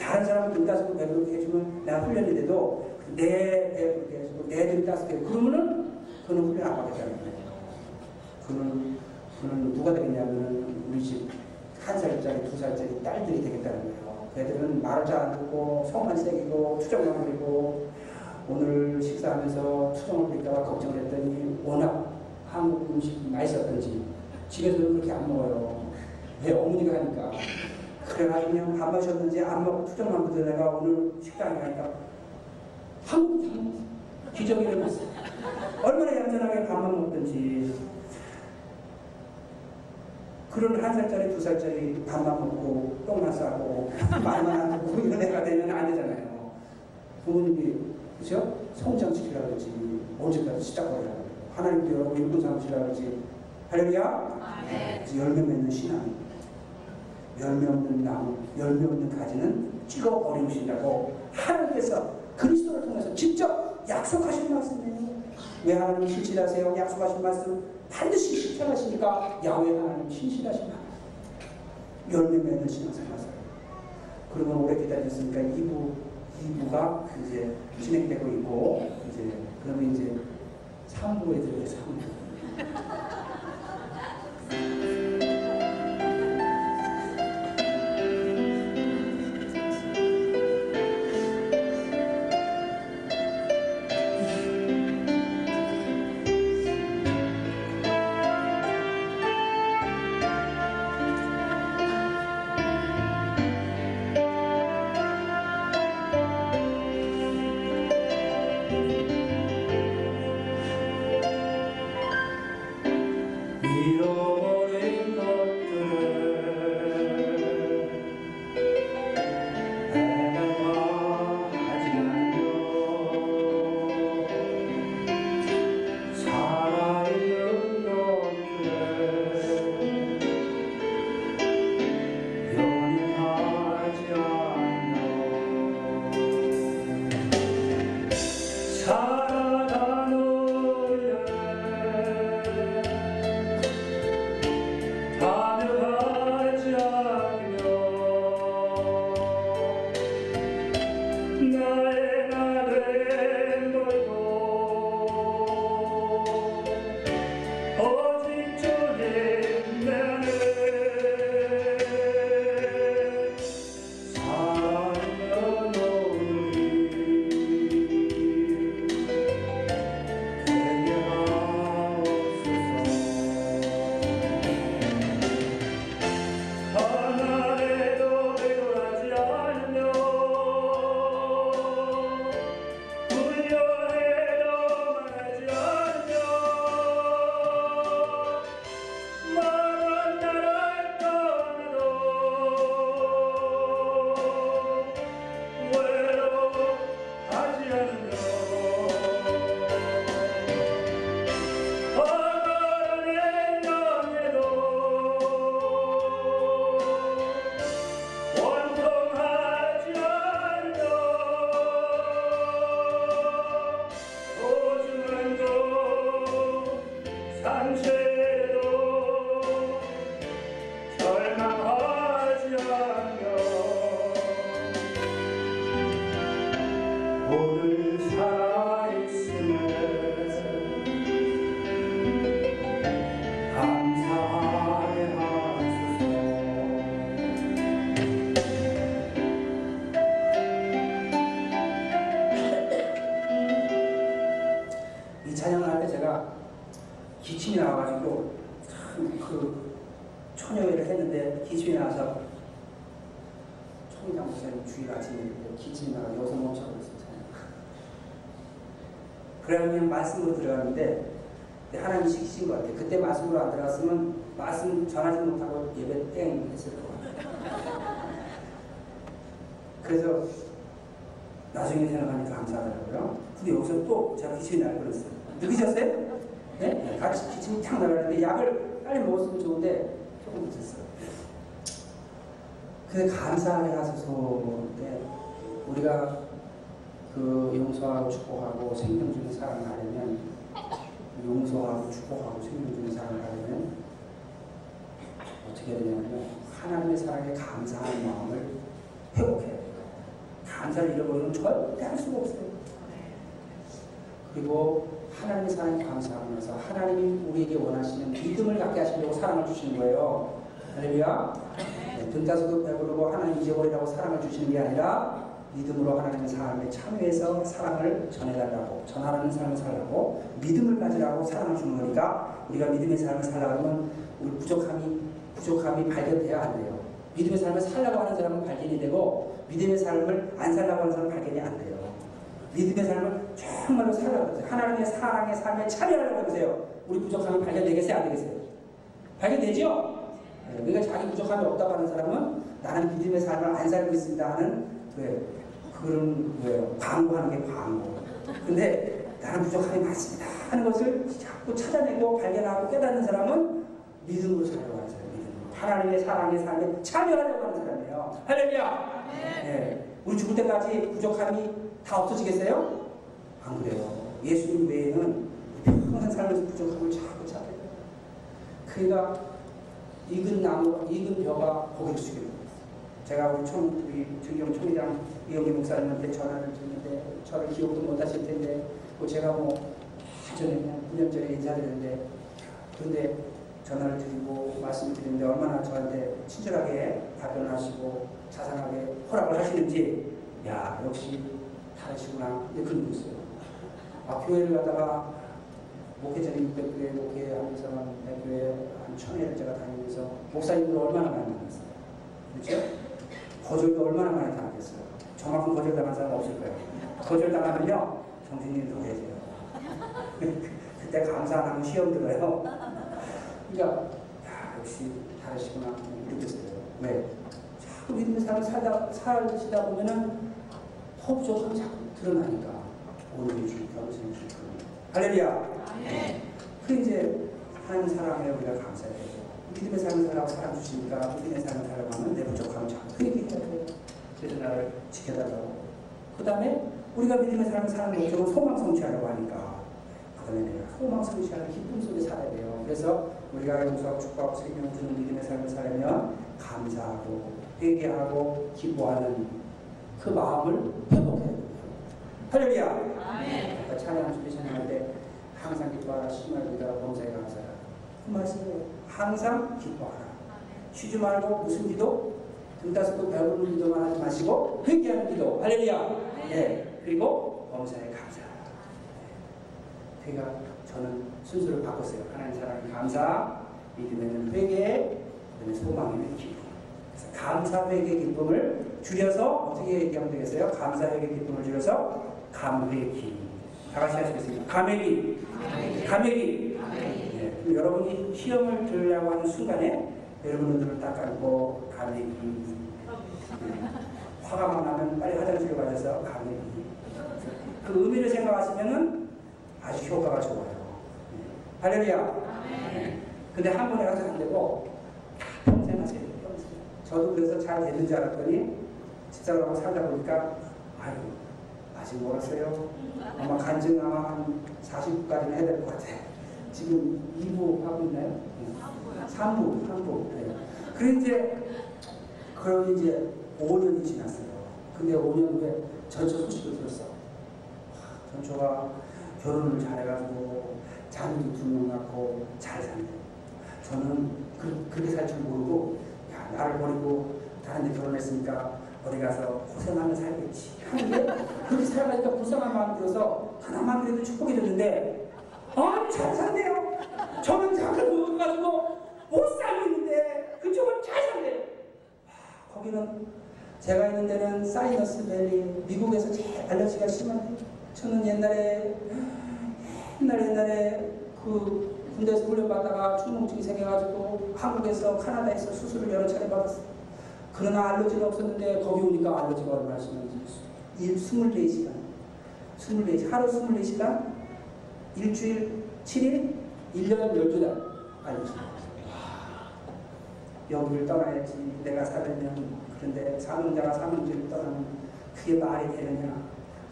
다른 사람은 등 따스고 배 부르게 해주면 내가 훈련이 돼도 내 배 부르게 해주고 내등 따스게 해주고 그러면은 그는 훈련 안 받겠다는 거예요. 그는 그는 누가 되겠냐면 우리 집 한 살짜리, 두 살짜리 딸들이 되겠다는 거예요. 그 애들은 말을 잘 안 듣고 성만 새기고 투정만 부리고 오늘 식사하면서 투정을 부릴까봐 걱정을 했더니 워낙 한국 음식 맛있었던지 집에서는 그렇게 안 먹어요. 왜 어머니가 하니까. 그래가지고 그냥 밥 마셨는지 안 먹고 투정만 부리던 애가 오늘 식당에 가니까 한국. 기적이 일어났어. 얼마나 얌전하게 밥만 먹든지 그런 한 살짜리 두 살짜리 밥만 먹고 똥만 싸고 말만 안 듣고 이런 애가 되면 안 되잖아요. 부모님이 그죠? 성장시키라 그러지 언제까지 시작하려고 하나님도 여러분 일꾼 삼으시라 그러지 할렐루야 열매 맺는 신앙 열매 없는 나무 열매 없는 가지는 찍어 버리신다고 하나님께서 그리스도를 통해서 직접 약속하신 말씀이에요 왜 하나님 신실하세요? 약속하신 말씀 반드시 실천하시니까 야외 하나님 신실하신 하나님 열매 맺는 신앙생활 그러면 오래 기다렸으니까 2부 2부가 이제 진행되고 있고 이제 그러면 이제 3부에 들어요 3부 절대 할 수가 없어요. 그리고 하나님의 사랑에 감사하면서 하나님이 우리에게 원하시는 믿음을 갖게 하시려고 사랑을 주시는 거예요. 할렐루야. 네, 등 따서도 배부르고 하나님 잊어버리라고 사랑을 주시는 게 아니라 믿음으로 하나님의 삶에 참여해서 사랑을 전해달라고 전하는 삶을 살라고 믿음을 가지라고 사랑을 주는 거니까 우리가 믿음의 삶을 살려면 우리 부족함이 부족함이 발견돼야 안 돼요. 믿음의 삶을 살려고 하는 사람은 발견이 되고 믿음의 삶을 안 살려고 하는 사람은 발견이 안 돼요. 믿음의 삶을 정말로 살려고 해요. 하나님의 사랑의 삶에 참여하려고 해보세요. 우리 부족함이 발견되겠어요? 안 되겠어요? 발견되죠? 네, 그러니까 자기 부족함이 없다고 하는 사람은 나는 믿음의 삶을 안 살고 있습니다 하는 왜 그런 뭐예요? 광고하는 게 광고. 근데 나는 부족함이 많습니다 하는 것을 자꾸 찾아내고 발견하고 깨닫는 사람은 믿음으로 살려고 하는 사람이에요. 하나님의 사랑의 삶에 참여하려고 하는 사람이에요. 할렐루야! 네. 우리 죽을 때까지 부족함이 다 없어지겠어요? 안 그래요. 예수님 외에는 평생 살면서 부족함을 자꾸 찾아요. 그러니까 익은 나무, 익은 벼가 고개를 숙여요. 제가 우리 총, 우리 정경 총회장 이영기 목사님한테 전화를 드렸는데 저를 기억도 못 하실 텐데 뭐 제가 뭐 전에 그냥 9년 전에 인사드렸는데 근데 전화를 드리고 말씀을 드리는데 얼마나 저한테 친절하게 답변을 하시고 자상하게 허락을 하시는지 야 역시 다르시구나 근데 그런 거 있어요. 아 교회를 가다가 목회자님 600교회 목회하면서 내 교회 한 천회를 제가 다니면서 목사님들 얼마나 많이 만났어요? 그렇죠? 거절도 얼마나 많이 당하겠어요? 저만큼 거절당한 사람 없을 거예요. 거절당하면요 정신님도 계세요. [LAUGHS] 그때 감사 안 하면 시험 들어요. 그러니까 야, 역시 다르시구나. 느꼈어요. 왜? 믿음의 삶을 살다 살시다 보면은 더 부족함이 자꾸 드러나니까 오늘의 주, 영생의 주. 할렐루야. 그 이제 하나님 사랑에 우리가 감사해야 되고 믿음의 삶을 살라고 사랑 주시니까 믿음의 삶을 살라고 하면 내 부족함을 자꾸 얘기해야 돼요. 그래서 나를 지켜달라고. 그 다음에 우리가 믿음의 삶을 사는 목적은 소망 성취하려고 하니까 그 다음에 내가 소망 성취하는 기쁨 속에 살아야 돼요. 그래서 우리가 용서하고 축복하고 생명 주는 믿음의 삶을 살려면 감사하고 회개하고 기뻐하는 그 마음을 회복해야 돼요. 할렐루야. 아까 찬양 준비 찬양할 때 항상 기뻐하라 심할 믿어라 범사에 감사하라 그 말씀이에요. 항상 기뻐하라. 쉬지 말고 무슨 기도? 등따서도 배부른 기도만 하지 마시고 회개하는 기도. 할렐루야. 네. 그리고 범사에 감사하라. 제가 저는 순서를 바꿨어요. 하나님 사랑에 감사, 믿음에는 회개, 그다음에 소망에는 기쁨. 그래서 감사, 회개, 기쁨을 줄여서 어떻게 얘기하면 되겠어요? 감사, 회개, 기쁨을 줄여서 감회기. 다 같이 하시겠습니다. 감회기. 감회기. 네. 여러분이 시험을 들으려고 하는 순간에 여러분 눈을 딱 감고 감회기. 네. 화가 막 나면 빨리 화장실에 가셔서 감회기. 그 의미를 생각하시면은 아주 효과가 좋아요. 네. 할렐루야. 네. 근데 한 번에 가서 안 되고. 저도 그래서 잘 되는 줄 알았더니 집사람하고 살다 보니까 아유 아직 멀었어요. 아마 간증 아마 한 40부까지는 해야 될 것 같아. 지금 2부 하고 있나요? 3부, 3부. 네. 그래 이제 그럼 이제 5년이 지났어요. 근데 5년 후에 전처 소식을 들었어. 전처가 결혼을 잘해가지고 자녀도 두명 낳고 잘 산대. 저는 그, 그렇게 살 줄 모르고 야 나를 버리고 다른 데 결혼했으니까 어디 가서 고생하며 살겠지. 하는데 그렇게 살아가니까 불쌍한 마음이 들어서 하나만 그래도 축복해 줬는데 아잘 산대요. 저는 잠깐 못 가지고 못 살고 있는데 그쪽은 잘 산대요. 하, 거기는 제가 있는 데는 사이너스 밸리 미국에서 제일 알러지가 심한데 저는 옛날에 옛날에 옛날에 그 군대에서 훈련받다가 충농증이 생겨가지고 한국에서 카나다에서 수술을 여러 차례 받았어요. 그러나 allergy는 없었는데 거기 오니까 allergy가 얼마나 심한지 24시간. 24시간 하루 24시간 일주일 7일 1년 12달 알러지 여기를 떠나야지 내가 살려면. 그런데 사명자가 사명지를 떠나면 그게 말이 되느냐.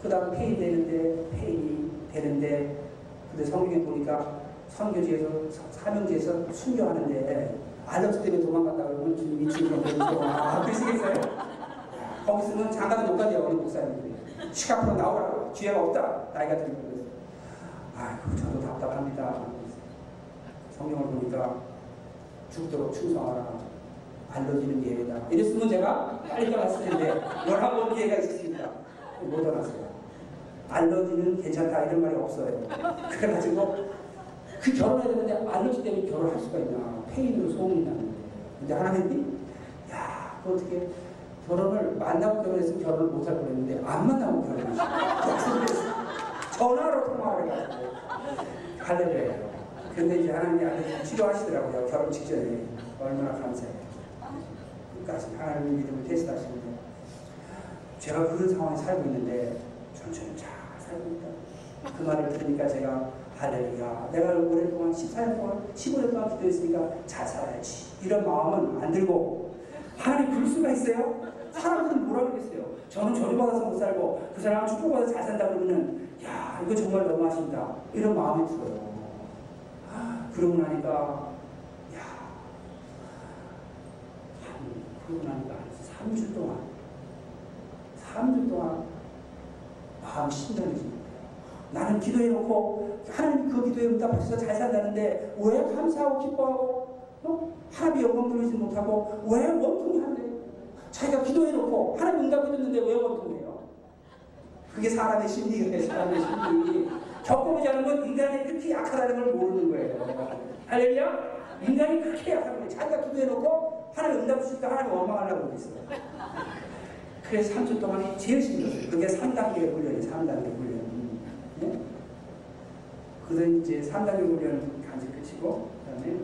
그 다음 폐인 되는데 폐인이 되는데 근데 성경에 보니까 선교지에서 사명지에서 순교하는데 알러지 때문에 도망갔다 그러면 지금 미친 거 아, 그러시겠어요? 거기서는 장가도 못 가대요 우리 목사님들이 시카고로 나오라 기회가 없다 나이가 들고 그래서 아이고 저도 답답합니다. 성경을 보니까 죽도록 충성하라. 알려지는 예외다. 이랬으면 제가 빨리 떠났을 텐데 11번 기회가 있었습니다. 못 떠났어요. 알러지는 괜찮다 이런 말이 없어요. 그래가지고 그 결혼해야 되는데 알러지 때문에 결혼할 수가 있나 페인으로 소문이 나는데. 근데 하나님이 야 그 어떻게 결혼을 만나고 결혼했으면 결혼을 못할 뻔 했는데 안 만나고 결혼했어 [LAUGHS] 전화로 통화를 해가지고 할렐루야 근데 이제 하나님이 알려주고 치료하시더라고요 결혼 직전에. 얼마나 감사해요. 끝까지 하나님의 믿음을 테스트하시는데. 제가 그런 상황에 살고 있는데 천천히 잘 살고 있다. 그 말을 들으니까 제가 할렐루야. 내가 오랫동안 14년 동안 15년 동안 기도했으니까 잘 살아야지. 이런 마음은 안 들고 하나님 그럴 수가 있어요? 사람들은 뭐라 그러겠어요? 저는 조리받아서 못 살고 그 사람은 축복받아서 잘 산다 그러면은 야 이거 정말 너무하신다. 이런 마음이 들어요. 아, 그러고 나니까 야 한, 그러고 나니까 한 3주 동안 3주 동안 마음 신전해집니다. 나는 기도해놓고 하나님 그 기도에 응답하셔서 잘 산다는데 왜 감사하고 기뻐하고 어? 하나님 영광 돌리지 못하고 왜 원통이 한대? 자기가 기도해놓고 하나님 응답해줬는데 왜 원통해요? 그게 사람의 심리예요. 사람의 심리. 겪어보지 않은 건 인간이 그렇게 약하다는 걸 모르는 거예요. 할렐루야? 인간이 그렇게 약한 거예요. 자기가 기도해놓고 하나님 응답해주니까 하나님 원망하려고 그러고 있어요. 그래서 3주 동안이 제일 힘들었어요. 그게 3단계 훈련이에요. 3단계 훈련. 음. 네? 그래서 이제 3단계 훈련 간지 끝이고 그 다음에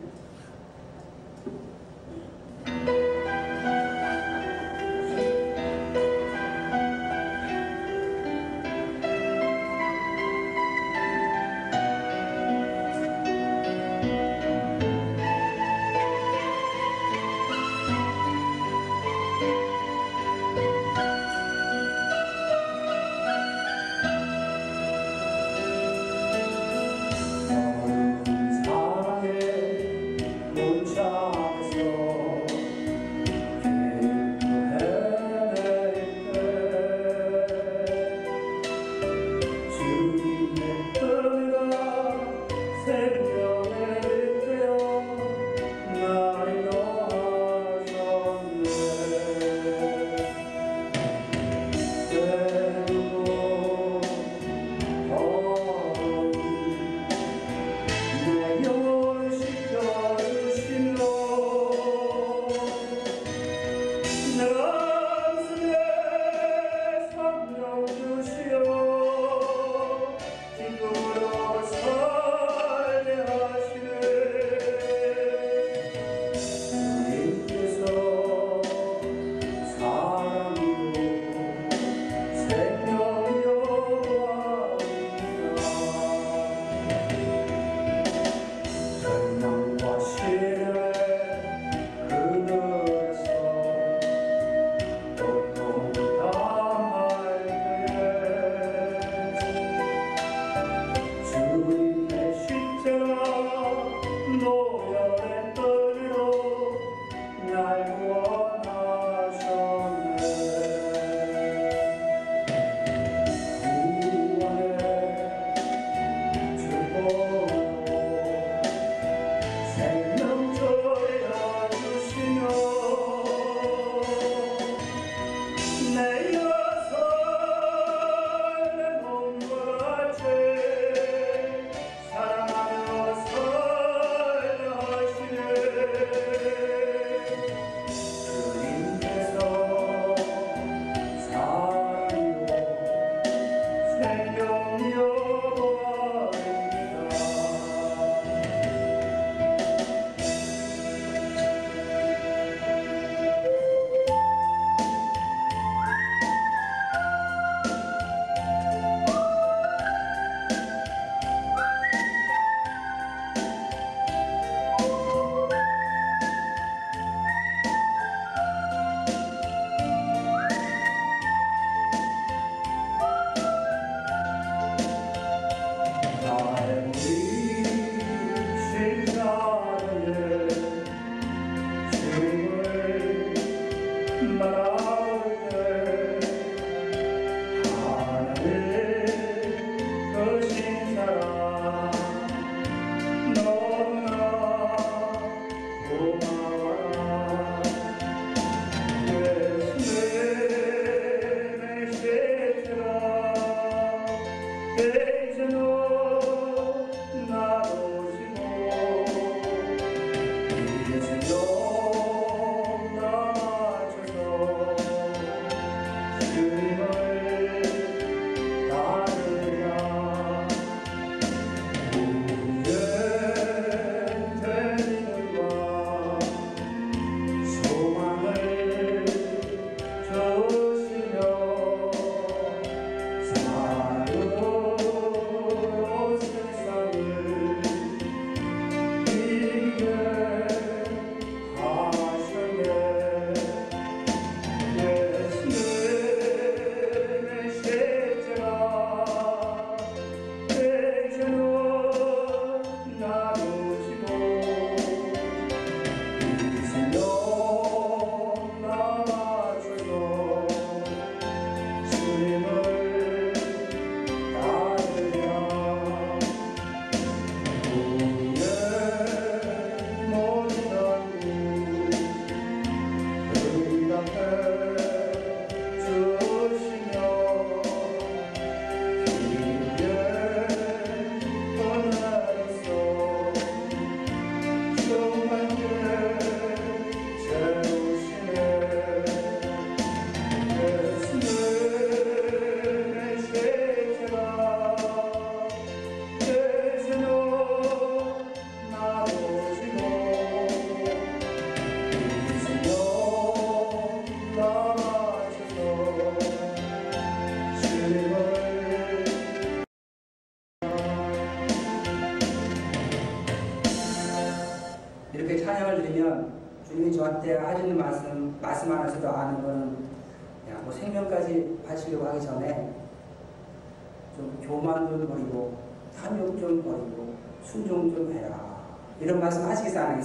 이런 말씀 하시겠어요? 안?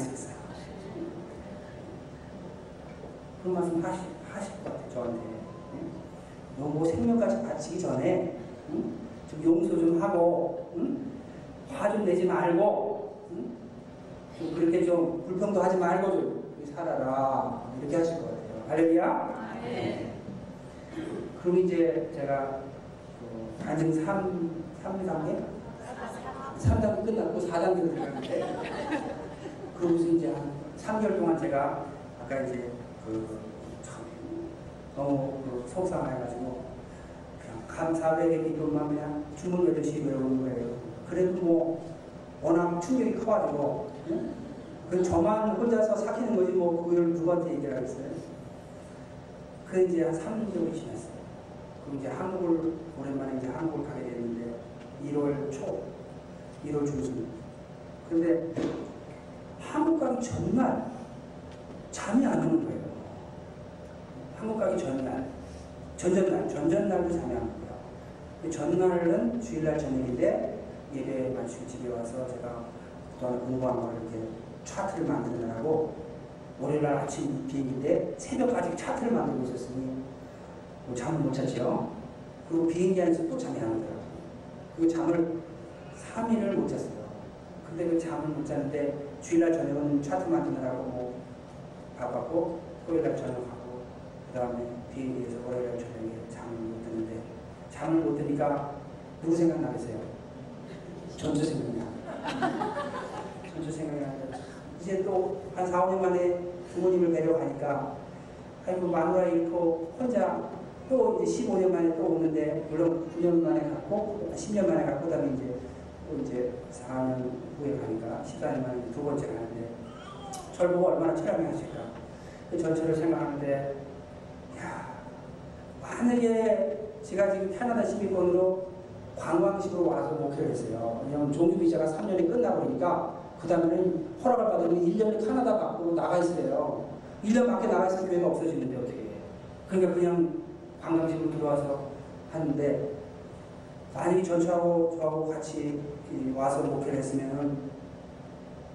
그런 말씀 하시, 하실 것 같아요, 저한테. 응? 너뭐 생명까지 바치기 전에, 응? 좀 용서 좀 하고, 응? 화 좀 내지 말고, 응? 좀 그렇게 좀 불평도 하지 말고 좀 살아라. 이렇게 하실 것 같아요. 할렐루야?
아멘.
그럼 이제 제가 그 간증 3, 3단계? 3단계 끝났고 4단계로 들어갔는데 그러면서 이제 한 3개월 동안 제가 아까 이제 그 참 너무 그 속상해가지고 그냥 감사하게 기도만 그냥 주문 외듯이 외우는 거예요. 그래도 뭐 워낙 충격이 커가지고 응? 그 저만 혼자서 삭히는 거지 뭐 그걸 누구한테 얘기를 하겠어요. 그 이제 한 3년 정도 지났어요. 그럼 이제 한국을 오랜만에 이제 한국을 가게 됐는데 1월 초, 1월 중순. 근데 한국 가기 전날 잠이 안 오는 거예요. 한국 가기 전날, 전전날, 전전날도 잠이 안 오고요. 그 전날은 주일날 저녁인데 예배 마치고 집에 와서 제가 그동안 공부한 걸 이렇게 차트를 만드느라고 월요일날 아침 비행기인데 새벽까지 차트를 만들고 있었으니 뭐 잠을 못 잤죠. 그리고 비행기 안에서 또 잠이 안 오더라고요. 그 잠을 3일을 못 잤어요. 근데 그 잠을 못 잤는데 주일날 저녁은 차트 만드느라고 뭐 바빴고 토요일날 저녁하고 그 다음에 비행기에서 월요일날 저녁에 잠을 못 드는데 잠을 못 드니까 누구 생각나겠어요? 전주 생각나. 전주 생각나는데 이제 또 한 4, 5년 만에 부모님을 뵈러 가니까 아이고 마누라 잃고 혼자 또 이제 15년 만에 또 오는데 물론 9년 만에 갔고 10년 만에 갔고 그다음에 이제 또 이제 4년 후에 가니까 14년 만에 두 번째 가는데 저를 보고 얼마나 철량이 하실까 그 전철을 생각하는데 야 만약에 제가 지금 캐나다 시민권으로 관광식으로 와서 목표를 했어요. 왜냐면 종주 비자가 3년이 끝나버리니까 그 다음에는 허락을 받으면 1년에 캐나다 밖으로 나가 있어요. 1년 밖에 나가 있을 기회가 없어지는데 어떻게 해. 그러니까 그냥 관광식으로 들어와서 하는데 만약에 전차하고 저하고 같이 이 와서 목표를 했으면은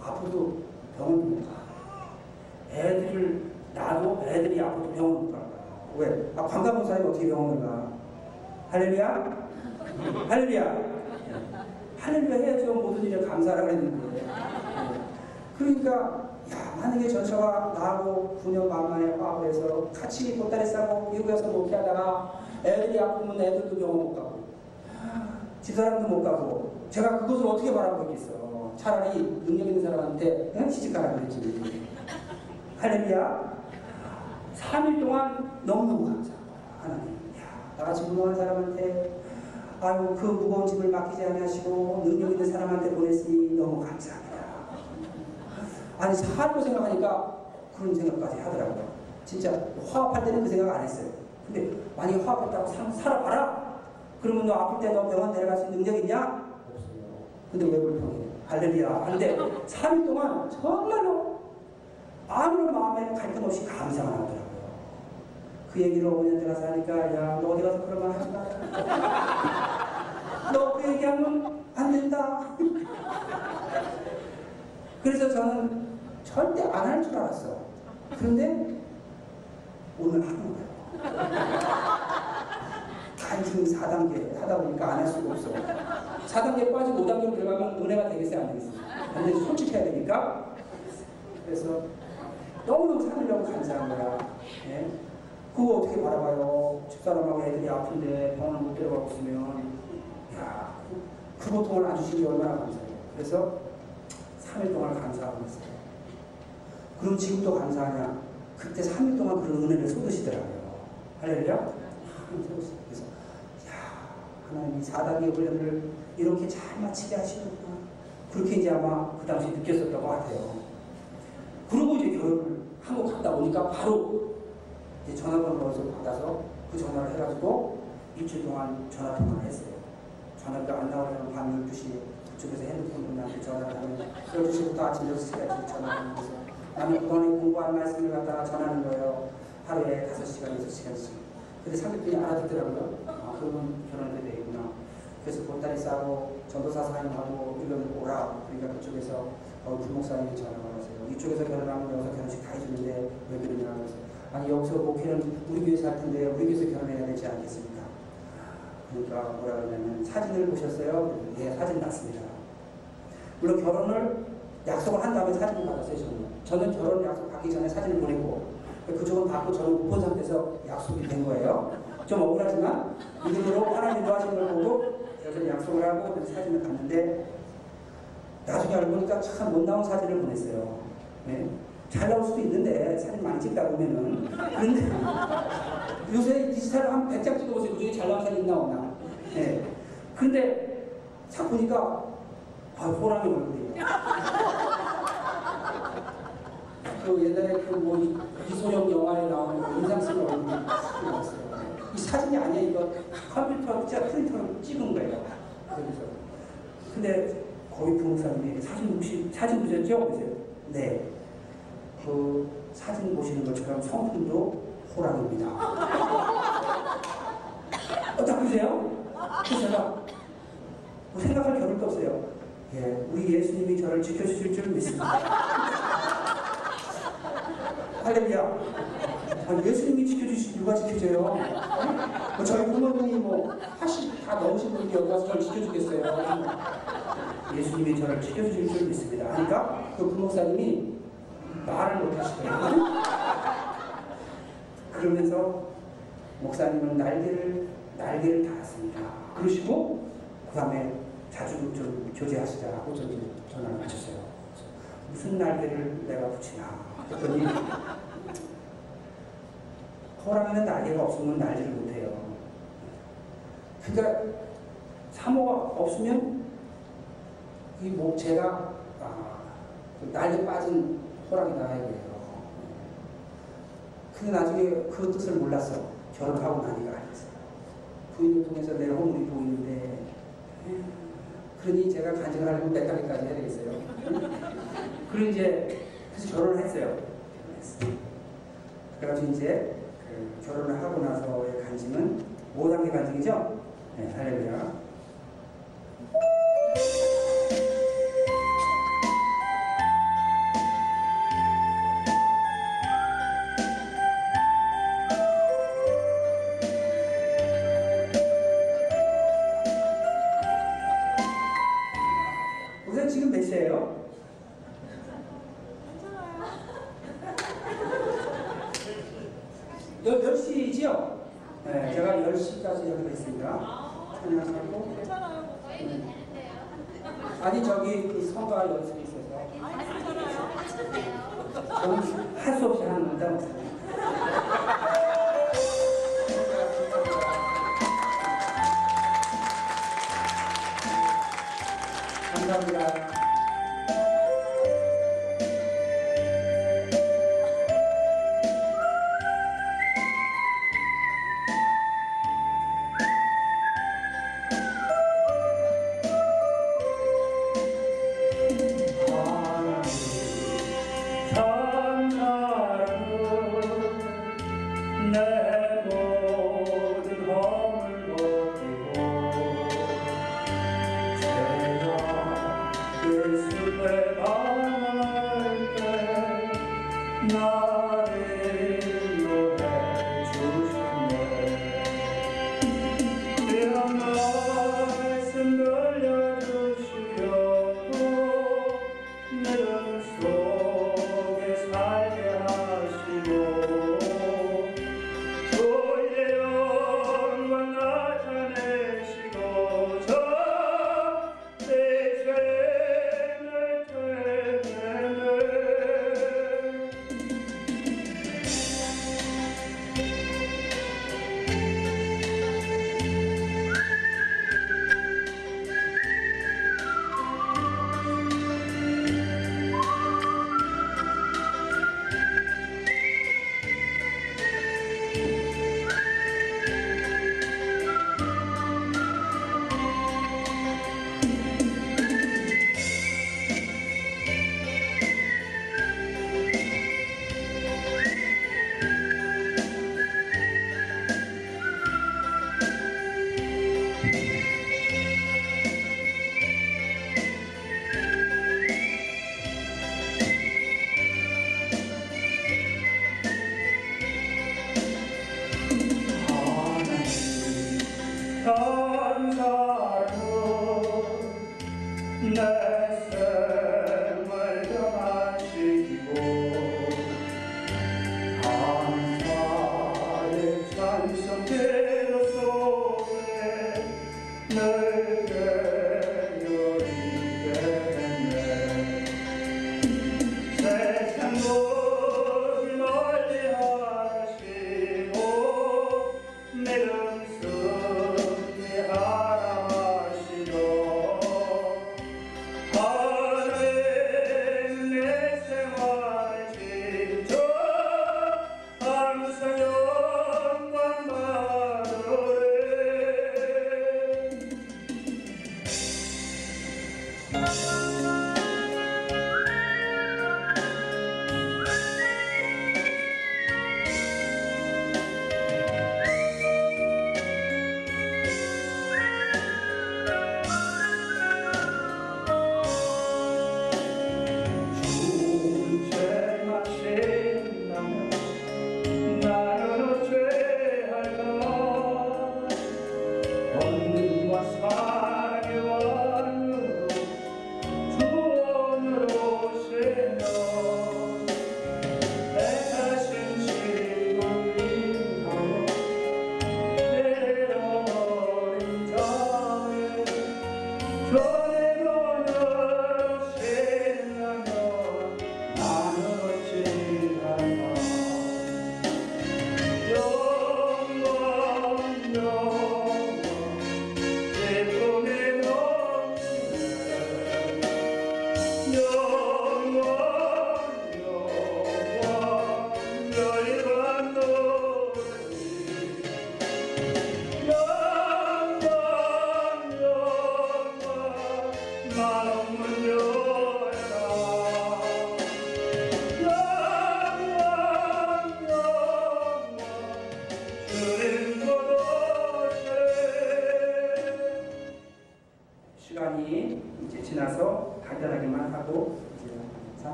앞으로도 병원 못 가. 애들을 나도 애들이 앞으로 병원 못갈 거야. 왜? 아, 관광봉사님 어떻게 병원을 가? 할렐루야? 할렐루야. 할렐루야 해야죠. 모든 일에 감사를 했는데. 그러니까, 야, 만약에 전처가 나하고 9년 만에 화합을 해서 같이 보따리 싸고 미국에서 목회하다가 애들이 아프면 애들도 병원 못 가고, 집사람도 못 가고, 제가 그것을 어떻게 바라고 있겠어. 차라리 능력 있는 사람한테 그냥 시집가라 그랬지. 할렐루야. 3일 동안 너무너무 거야. 하나님. 야, 나같이 무능한 사람한테 아유 그 무거운 짐을 맡기지 않으시고 능력 있는 사람한테 보냈으니 너무 감사합니다. 아니 살고 생각하니까 그런 생각까지 하더라고요. 진짜 화합할 때는 그 생각 안 했어요. 근데 만약에 화합했다고 사- 살아봐라. 그러면 너 아플 때 너 병원 데려갈 수 있는 능력 있냐? 근데 왜 불평해? 할렐루야. 근데 3일 동안 정말로 아무런 마음에 갈등 없이 감사만 하더라고요. 그 얘기를 5년 가서 하니까 야 너 어디 가서 그런 말 하지 마라. 너그 얘기하면 안 된다. [LAUGHS] 그래서 저는 절대 안 할 줄 알았어. 그런데 오늘 하는 거예요. 간증 4단계 하다 보니까 안 할 수가 없어. 4단계 빠지고 5단계로 들어가면 은혜가 되겠어요? 안 되겠어요? 근데 솔직해야 되니까. 그래서 너무너무 살려고 감사한 거야. 예? 그거 어떻게 바라봐요? 집사람하고 애들이 아픈데 병원을 못 데려가고 있으면 야, 그, 그 고통을 안 주신 게 얼마나 감사해요. 그래서 3일 동안 감사하고 있어요. 그럼 지금도 감사하냐? 그때 3일 동안 그런 은혜를 쏟으시더라고요. 할렐루야? 그래서 야, 하나님이 4단계 훈련을 이렇게 잘 마치게 하시는구나. 그렇게 이제 아마 그 당시 느꼈었던 것 같아요. 그러고 이제 교육을 한국 갔다 오니까 바로 이제 전화번호를 받아서 그 전화를 해가지고 일주일 동안 전화 통화를 했어요. 전화가 안 나오려면 밤 12시에 그쪽에서 핸드폰 분한테 전화를 하면 12시부터 아침 6시까지 전화를 해서 나는 그동안에 공부한 말씀을 갖다가 전하는 거예요. 하루에 5시간, 6시간씩. 근데 상대편이 알아듣더라고요. 아, 그러면 결혼해도 되겠구나. 그래서 보따리 싸고 전도사 사인하고 이런 오라. 그러니까 그쪽에서 어, 부목사님이 전화가 왔어요. 이쪽에서 결혼하면 여기서 결혼식 다 해주는데 왜 그러냐 그래서 아니 여기서 목회는 우리 교회에서 할 텐데 우리 교회에서 결혼해야 되지 않겠습니까? 그러니까 뭐라 그러냐면 사진을 보셨어요? 예, 사진 봤습니다. 물론 결혼을 약속을 한 다음에 사진을 받았어요, 저는. 저는 결혼 약속 받기 전에 사진을 보내고 그쪽은 받고 저는 못 본 상태에서 약속이 된 거예요. 좀 억울하지만 믿음으로 하나님도 하신 걸 보고 여기서 약속을 하고 그래서 사진을 봤는데 나중에 알고 보니까 참 못 나온 사진을 보냈어요. 네. 잘 나올 수도 있는데 사진 많이 찍다 보면은 그런데 [LAUGHS] 요새 디지털 한 100장 찍어보세요. 그 중에 잘 나온 사진 나오나. 네. 근데 자 보니까 아, 호랑이 얼굴이에요. 그 옛날에 그뭐 이소영 영화에 나오는 그 인상 쓰는 얼굴이 나왔어요. 이 사진이 아니야 이거 컴퓨터 진짜 프린터로 찍은 거예요. 그래서 근데 거기 부목사님이 사진 혹시 사진 보셨죠? 그래서 네. 그 사진 보시는 것처럼 성품도 호랑입니다. [LAUGHS] 어떻게 보세요? 그래서 제가 뭐 생각할 겨를도 없어요. 예, 우리 예수님이 저를 지켜주실 줄 믿습니다. [LAUGHS] 할렐루야. 아, 예수님이 지켜주시 누가 지켜줘요? 뭐 저희 부모님이 뭐 80다 넘으신 분이 여기 와서 저를 지켜주겠어요? 예수님이 저를 지켜주실 줄 믿습니다. 하니까 그 부목사님이 말을 못 하시더라고요. 그러면서 목사님은 날개를 날개를 달았습니다. 그러시고 그 다음에 자주 좀 교제하시자고 저기 전화를 하셨어요. 무슨 날개를 내가 붙이나 했더니 호랑이는 날개가 없으면 날지를 못해요. 그러니까 사모가 없으면 이 목재가 아, 그 날개 빠진 호랑이다 이거예요. 근데 나중에 그 뜻을 몰랐어. 결혼하고 나니까 알겠어요. 부인을 통해서 내 허물이 보이는데 그러니 제가 간증을 하려면 몇 달까지 해야 되겠어요. [LAUGHS] 그리고 이제 그래서 결혼을 했어요. 그래가지고 이제 그 결혼을 하고 나서의 간증은 5단계 간증이죠? 네, 할렐루야. 우선 지금 몇 시예요? 10시지요? 네, 제가 10시까지 하기로 했습니다. 찬양하고. 아니 저기 그 성가 연습이 있어서. 저는 할 수 없이 하는 건데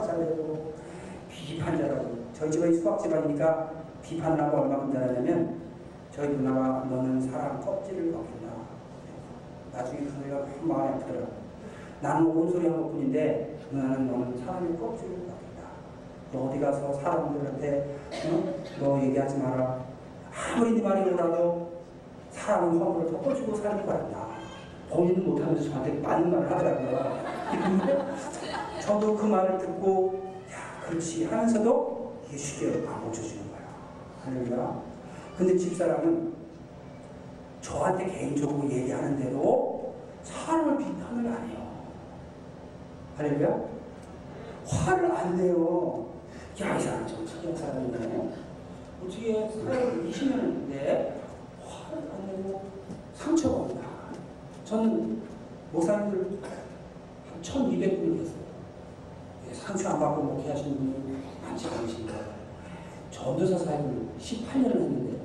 고집스럽고 화가 잘 내고 비판 잘하고 저희 집안이 수학 집안이니까 비판을 하고 얼마큼 잘하냐면 저희 누나가 너는 사람 껍질을 벗긴다. 나중에 그 소리가 참 마음에 아프더라. 나는 온 소리 한 것뿐인데 누나는 너는 사람의 껍질을 벗긴다. 너 어디 가서 사람들한테 어? 너 얘기하지 마라. 아무리 네 말이 오라도 사람은 허물을 덮어주고 사는 거란다. 본인은 못하면서 저한테 맞는 말을 하더라고요. [LAUGHS] 저도 그 말을 듣고 야 그렇지 하면서도 이게 쉽게 안 고쳐주는 거야. 할렐루야. 근데 집사람은 저한테 개인적으로 얘기하는 대로 사람을 비판을 안 해요. 할렐루야. 화를 안 내요. 야, 이 사람 좀 특이한 사람이네. 어떻게 사람을 20년 했는데 화를 안 내고 상처가 없나. 저는 목사님들 한 1200분을 했어요. 예, 상처 안 받고 목회하시는 분이 많지 않으십니다. 전도사 사역을 18년을 했는데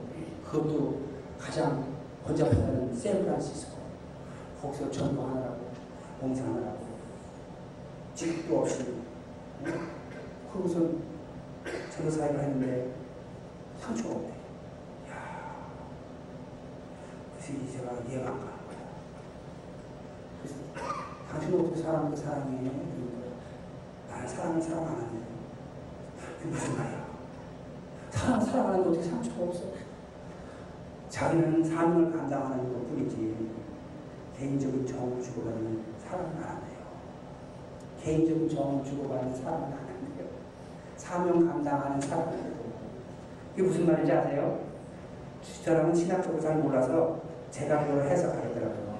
그것도 가장 번잡하다는 샌프란시스코 거기서 전도하느라고 봉사하느라고 직도 없이 응? 그러고서 전도 사역을 했는데 상처가 없대. 야, 그래서 이제 제가 이해가 안 가는 거야. 그래서 당신은 어떻게 사람을 사랑해? 그러니까 나는 사람을 사랑 안 하는데 그게 무슨 말이야? 사람 사랑하는데 어떻게 상처가 없어? 자기는 사명을 감당하는 것 뿐이지 개인적인 정을 주고받는 사랑은 안 한대요. 개인적인 정을 주고받는 사랑은 안 한대요. 사명 감당하는 사랑은 해도 이게 무슨 말인지 아세요? 저랑은 신학적으로 잘 몰라서 제가 그걸 해석하더라고요.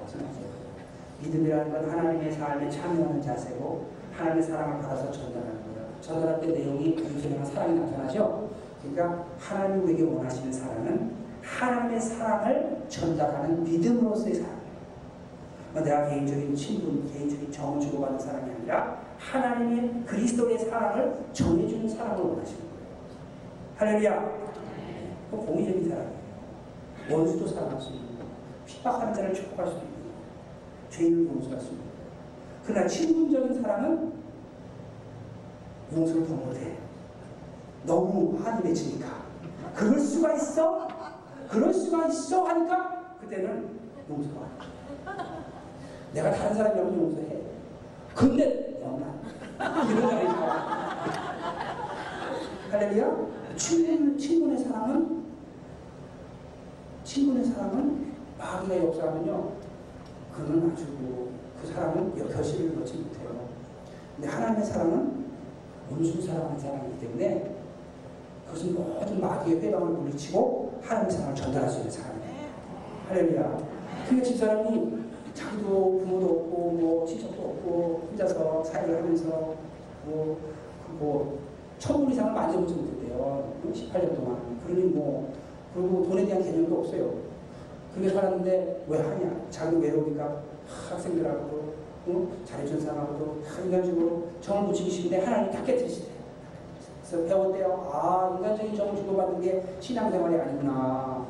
믿음이라는 건 하나님의 삶에 참여하는 자세고 하나님의 사랑을 받아서 전달하는 거예요. 전달할 때 내용이 유선이나 사랑이 나타나죠. 그러니까 하나님 우리에게 원하시는 사랑은 하나님의 사랑을 전달하는 믿음으로서의 사랑이에요. 뭐 내가 개인적인 친분, 개인적인 정을 주고받는 사랑이 아니라 하나님의 그리스도의 사랑을 전해주는 사랑을 원하시는 거예요. 할렐루야. 그 공의적인 사랑이에요. 원수도 사랑할 수 있는 거예요. 핍박하는 자를 축복할 수도 있는 거예요. 죄인을 용서할 수 있는 거예요. 그러나 친분적인 사랑은 용서를 더 못해. 너무 한이 맺히니까. 그럴 수가 있어? 그럴 수가 있어? 하니까 그때는 용서가. 내가 다른 사람이라면 용서해. 근데 영란. 이런 말이죠. 할렐루야? 친분, 친분의 사랑은 친분의 사랑은 마귀가 역사하면요. 그는 아주 그 사람은 결실을 넣지 못해요. 근데 하나님의 사랑은 온순 사랑하는 사랑이기 때문에 그것은 모든 마귀의 회방을 물리치고 하나님의 사랑을 전달할 수 있는 사람이에요. 할렐루야. 그게 집사람이 자기도 부모도 없고 뭐 친척도 없고 혼자서 사역을 하면서 뭐, 뭐 천불 이상을 만져보지 못했대요. 18년 동안. 그러니 뭐 그리고 돈에 대한 개념도 없어요. 그게 살았는데 왜 하냐? 자기 외로우니까 학생들하고도 어? 잘해준 사람하고도 다 인간적으로 정을 붙이기 싫은데 하나님 다 깨뜨리시대요. 그래서 배웠대요. 아 인간적인 정을 주고받는 게 신앙생활이 아니구나.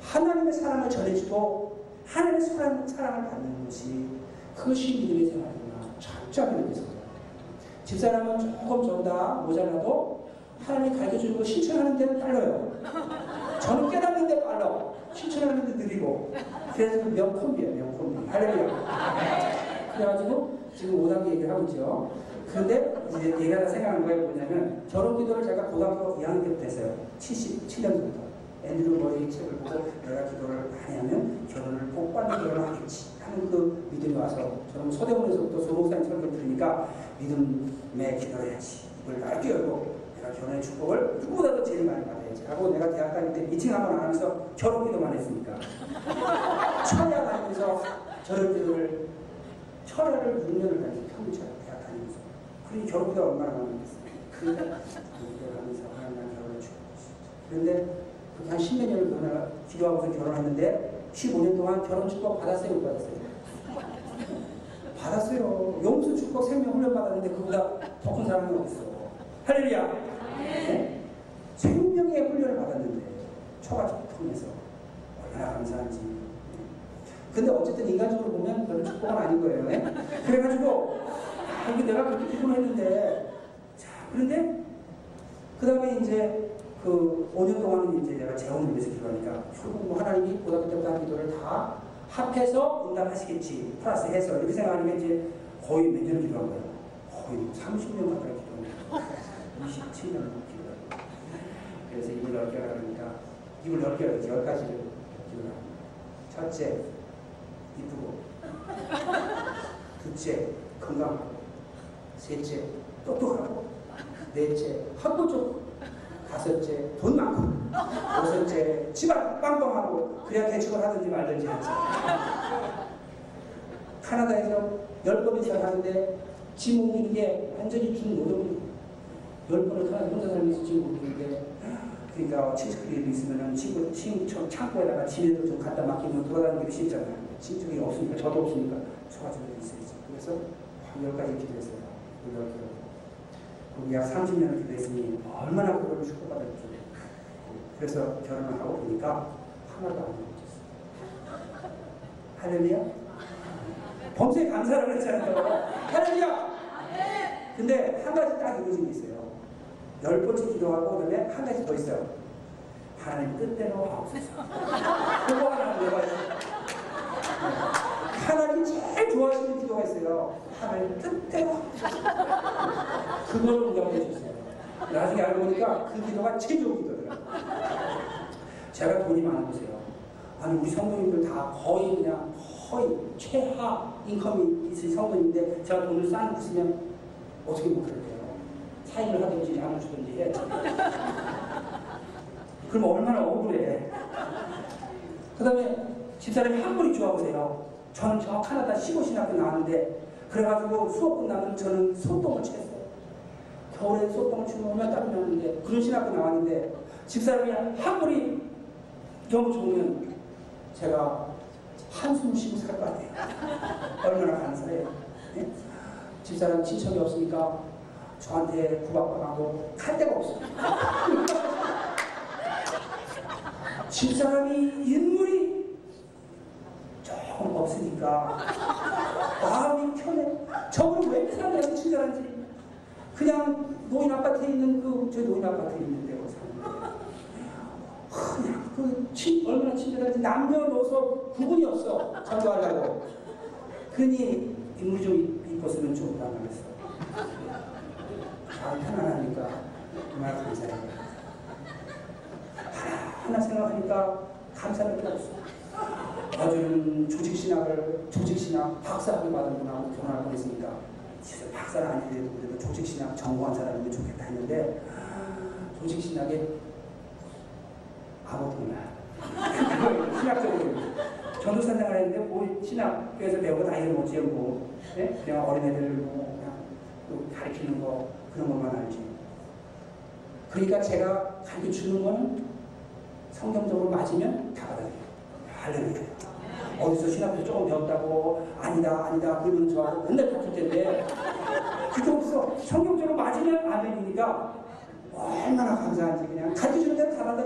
하나님의 사랑을 전해주고 하나님의 사랑, 사랑을 받는 것이 그것이 믿음의 생활이구나. 철저하게 느꼈어요. 집사람은 조금 저보다 모자라도 하나님이 가르쳐주는 거 실천하는 데는 빨라요. 저는 깨닫는 데 빨라. 실천하는 데 느리고. 그래서 명콤비예요, 명콤비. 할렐루야. 그래가지고 지금 5단계 얘기를 하고 있죠. 근데 이제 얘가 생각하는 거에 뭐냐면 결혼 기도를 제가 고등학교 2학년 때부터 했어요. 77년부터. 앤드류 머리 책을 보고 내가 기도를 많이 하면 결혼을 복 받는 결혼을 하겠지 하는 그 믿음이 와서 저는 소대원에서부터 소목사님 설교를 들으니까 믿음의 기도를 해야지. 이걸 넓게 열고 내가 결혼의 축복을 누구보다도 제일 많이 받아야지 하고 내가 대학 다닐 때 미팅 한번 안 하면서 결혼 기도만 했으니까 철야 [LAUGHS] 다니면서 저런 기도를 철야를 6년을 다녔어요 평균철 대학 다니면서 그러니 결혼 기도 얼마나 많이 했어요 그러니까 기도를 하면서 하나님 난 결혼을 축복했어 그런데 한 십몇 년을 결혼하, 기도하고서 결혼했는데 15년 동안 결혼 축복 받았어요 못 받았어요? [LAUGHS] 받았어요. 용수 축복 생명 훈련 받았는데 그보다 더 큰 사람이 어딨어. 할렐루야. 네? 생명의 훈련을 받았는데 초가 통해서 얼마나 감사한지. 근데 어쨌든 인간적으로 보면 별로 축복은 아닌 거예요. 네? 그래가지고 아, 이게 내가 그렇게 기도를 했는데 자 그런데 그 다음에 이제 그 5년 동안은 이제 내가 재혼을 위해서 기도하니까 결국 뭐 하나님이 고등학교 때부터 한 기도를 다 합해서 응답하시겠지 플러스 해서 이렇게 생각하니까 이제 거의 몇 년을 기도한 거예요 거의 30년 가까이 27년 기도한 그래서 입을 넓게 하라니까 입을 넓게 하지 열 가지를 기도를 합니다. 첫째 이쁘고. 둘째 건강하고. 셋째 똑똑하고. 넷째 학구 좋고. 다섯째 돈 많고. 여섯째 집안 빵빵하고 그래야 개척을 하든지 말든지 했죠 카나다에서 열 번을 시작하는데 짐 옮기는 게 완전히 중노동이에요 열 번을 카나다 혼자 살면서 짐 옮기는 게 그러니까 친척들이 있으면은 친구, 친척 창고에다가 짐에도 좀 갖다 맡기면 돌아다니기 쉽잖아요 친척이 없으니까 저도 없으니까 소가지고 있어야지 그래서 한열 가지 기도했어요 그열 가지. 거기 약 30년을 기도했으니 얼마나 그걸 축복받았죠. 그래서 결혼을 하고 보니까 하나도 안 좋아졌어요. 할렐루야? 범사에 감사를 그랬잖아요. 할렐루야! 근데 한 가지 딱 이루어진 게 있어요. 열 번째 기도하고 그다음에 한 가지 더 있어요. 하나님 뜻대로 하옵소서. [LAUGHS] 그거 하나 내가 있어요. 하나님 제일 좋아하시는 기도가 있어요. 하나님 뜻대로. 그걸 응답해 주세요. 나중에 알고 보니까 그 기도가 최종 기도더라고요. 제가 돈이 많으세요. 아니 우리 성도님들 다 거의 그냥 거의 최하 인컴이 있으신 성도님인데 제가 돈을 쌓아놓고 있으면 어떻게 못 그럴게요. 사인을 하든지 양을 주든지 해야지. 그럼 얼마나 억울해. 그 다음에 집사람이 한 분이 좋아보세요. 저는 저 카나다 15신학교 나왔는데 그래가지고 수업 끝나면 저는 소똥을 쳤어요. 겨울에 소똥을 치면 땀이 나는데 그런 신학교 나왔는데 집사람이 한 분이 너무 좋으면 제가 한숨 쉬고 살 것 같아요. 얼마나 감사해요. 네? 집사람 친척이 없으니까 저한테 구박당하고 갈 데가 없어요. [LAUGHS] 집사람이 인물이 조금 없으니까 마음이 편해. 저분은 왜 사람들한테 친절한지. 그냥 노인 아파트에 있는 그, 저 노인 아파트에 있는 데로 사는데. 그냥 그 친, 얼마나 친절한지 남녀노소 구분이 없어. 전도하려고. 그러니 인물이 좀 이뻤으면 좋다 말했어. 아, 편안하니까 정말 감사해요. 하나, 생각하니까 감사할 게 없어. 어제는 조직신학을 조직신학 박사학위 받은 분하고 결혼할 뻔했으니까 진짜 박사는 아니더라도 그래도 조직신학 전공한 사람이면 좋겠다 했는데 조직신학에 몰라. 신학적으로 전도사장을 했는데 뭐 신학교에서 배우고 다 이런 거지 뭐 네? 그냥 어린애들 뭐 그냥 또 가르치는 거 그런 것만 알지. 그러니까 제가 가르쳐 주는 거는 성경적으로 맞으면 다 받아들여요. 할렐루야. 어디서 신학교 조금 배웠다고 아니다 아니다 그러면 저하고 맨날 다툴 텐데 그게 없어. 성경적으로 맞으면 아멘이니까 얼마나 감사한지 그냥 가르쳐주는 대로 다 받아.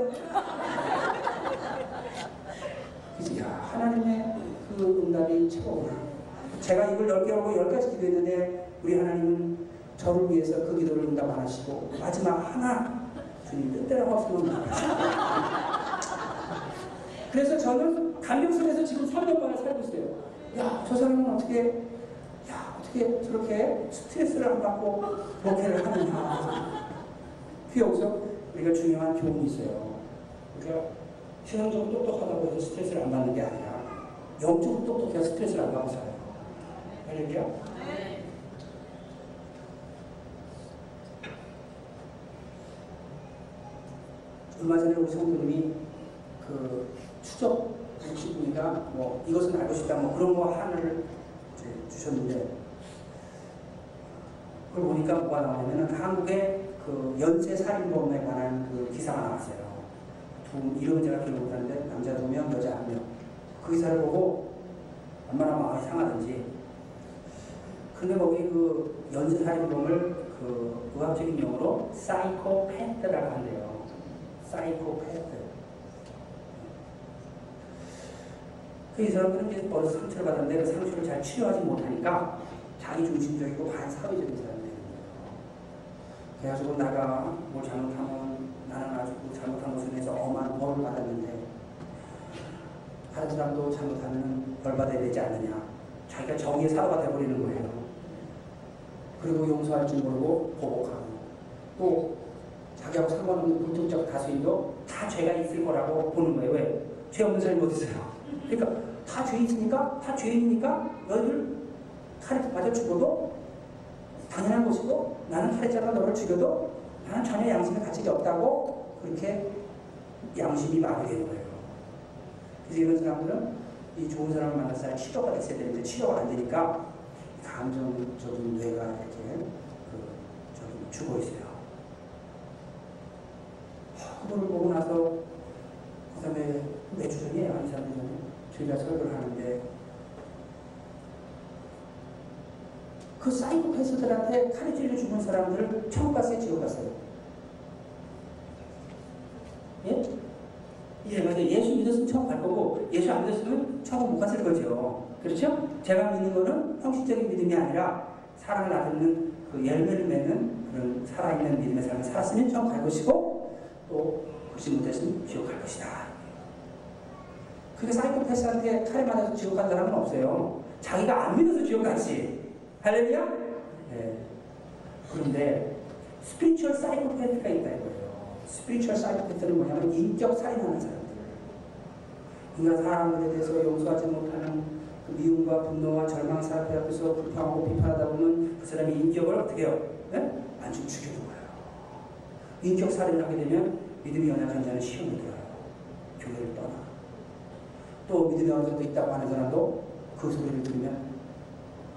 그치? 야, 하나님의 그 응답이 최고구나. 제가 입을 넓게 하고 열 가지 기도했는데 우리 하나님은 저를 위해서 그 기도를 응답 안 하시고 마지막 하나 주님 뜻대로 하시면 그래서 저는 감격 속에서 지금 3년 만에 살고 있어요. 야, 저 사람은 어떻게, 야, 어떻게 저렇게 스트레스를 안 받고 목회를 하느냐. 그 여기서 우리가 중요한 교훈이 있어요. 우리가 세상적으로 똑똑하다고 해서 스트레스를 안 받는 게 아니라 영적으로 똑똑해야 스트레스를 안 받고 살아요. 할렐루야. 얼마 전에 우리 성도님이 그 추적 복지분이가 뭐 이것은 알고 싶다 뭐 그런 거 하나를 주셨는데 그걸 보니까 뭐가 나오냐면은 한국의 그 연쇄 살인범에 관한 그 기사가 나왔어요. 두 이름은 제가 기억 못하는데 남자 두 명, 여자 한 명. 그 기사를 보고 얼마나 마음이 상하든지. 근데 거기 그 연쇄 살인범을 그 의학적인 용어로 사이코패스라고 한대요. 사이코패스. 그이 사람들은 이제 어려서 상처를 받았는데 그 상처를 잘 치료하지 못하니까 자기 중심적이고 반사회적인 사람들이 거예요. 그래가지고 내가 뭘 잘못하면 나는 아주 그 잘못한 것에 대해서 엄한 벌을 받았는데 다른 사람도 잘못하면 벌 받아야 되지 않느냐. 자기가 정의의 사도가 돼버리는 거예요. 그리고 용서할 줄 모르고 보복하고 또 자기하고 상관없는 불특정 다수인도 다 죄가 있을 거라고 보는 거예요. 왜? 죄 없는 사람이 어디 있어요? 그러니까 다 죄 있으니까 다 죄인이니까 너희들 칼에 맞아 죽어도 당연한 것이고 나는 칼에자가 너를 죽여도 나는 전혀 양심의 가치가 없다고 그렇게 양심이 말이 되는 거예요. 그래서 이런 사람들은 이 좋은 사람을 만나서 잘 치료가 됐어야 되는데 치료가 안 되니까 감정적인 뇌가 이렇게 그 저기 죽어 있어요. 하, 그거를 보고 나서 그 다음에 매주 전에 아니 사람 전에 저희가 설교를 하는데 그 사이코패스들한테 칼에 찔려 죽은 사람들 천국 갔어요, 지옥 갔어요? 예? 예, 맞아요. 예수 믿었으면 천국 갈 거고, 예수 안 믿었으면 천국 못 갔을 거죠. 그렇죠? 제가 믿는 거는 형식적인 믿음이 아니라 사랑을 나누는 그 열매를 맺는 그런 살아있는 믿음의 삶을 살았으면 천국 갈 것이고, 또 그렇지 못했으면 지옥 갈 것이다. 그게 사이코패스한테 칼에 맞아서 지옥 간 사람은 없어요. 자기가 안 믿어서 지옥 갔지. 할렐루야? 네. 그런데 spiritual 사이코패스가 있다 이거예요. spiritual 사이코패스는 뭐냐면 인격 살인하는 사람들. 인간 사람들에 대해서 용서하지 못하는 그 미움과 분노와 절망 사태 앞에서 불평하고 비판하다 보면 그 사람이 인격을 어떻게 해요? 네? 완전 죽이는 거예요. 인격 살인을 하게 되면 믿음이 연약한 자는 시험에 들어요. 교회를 떠나. 또 믿음이 어느 정도 있다고 하는 사람도 그 소리를 들으면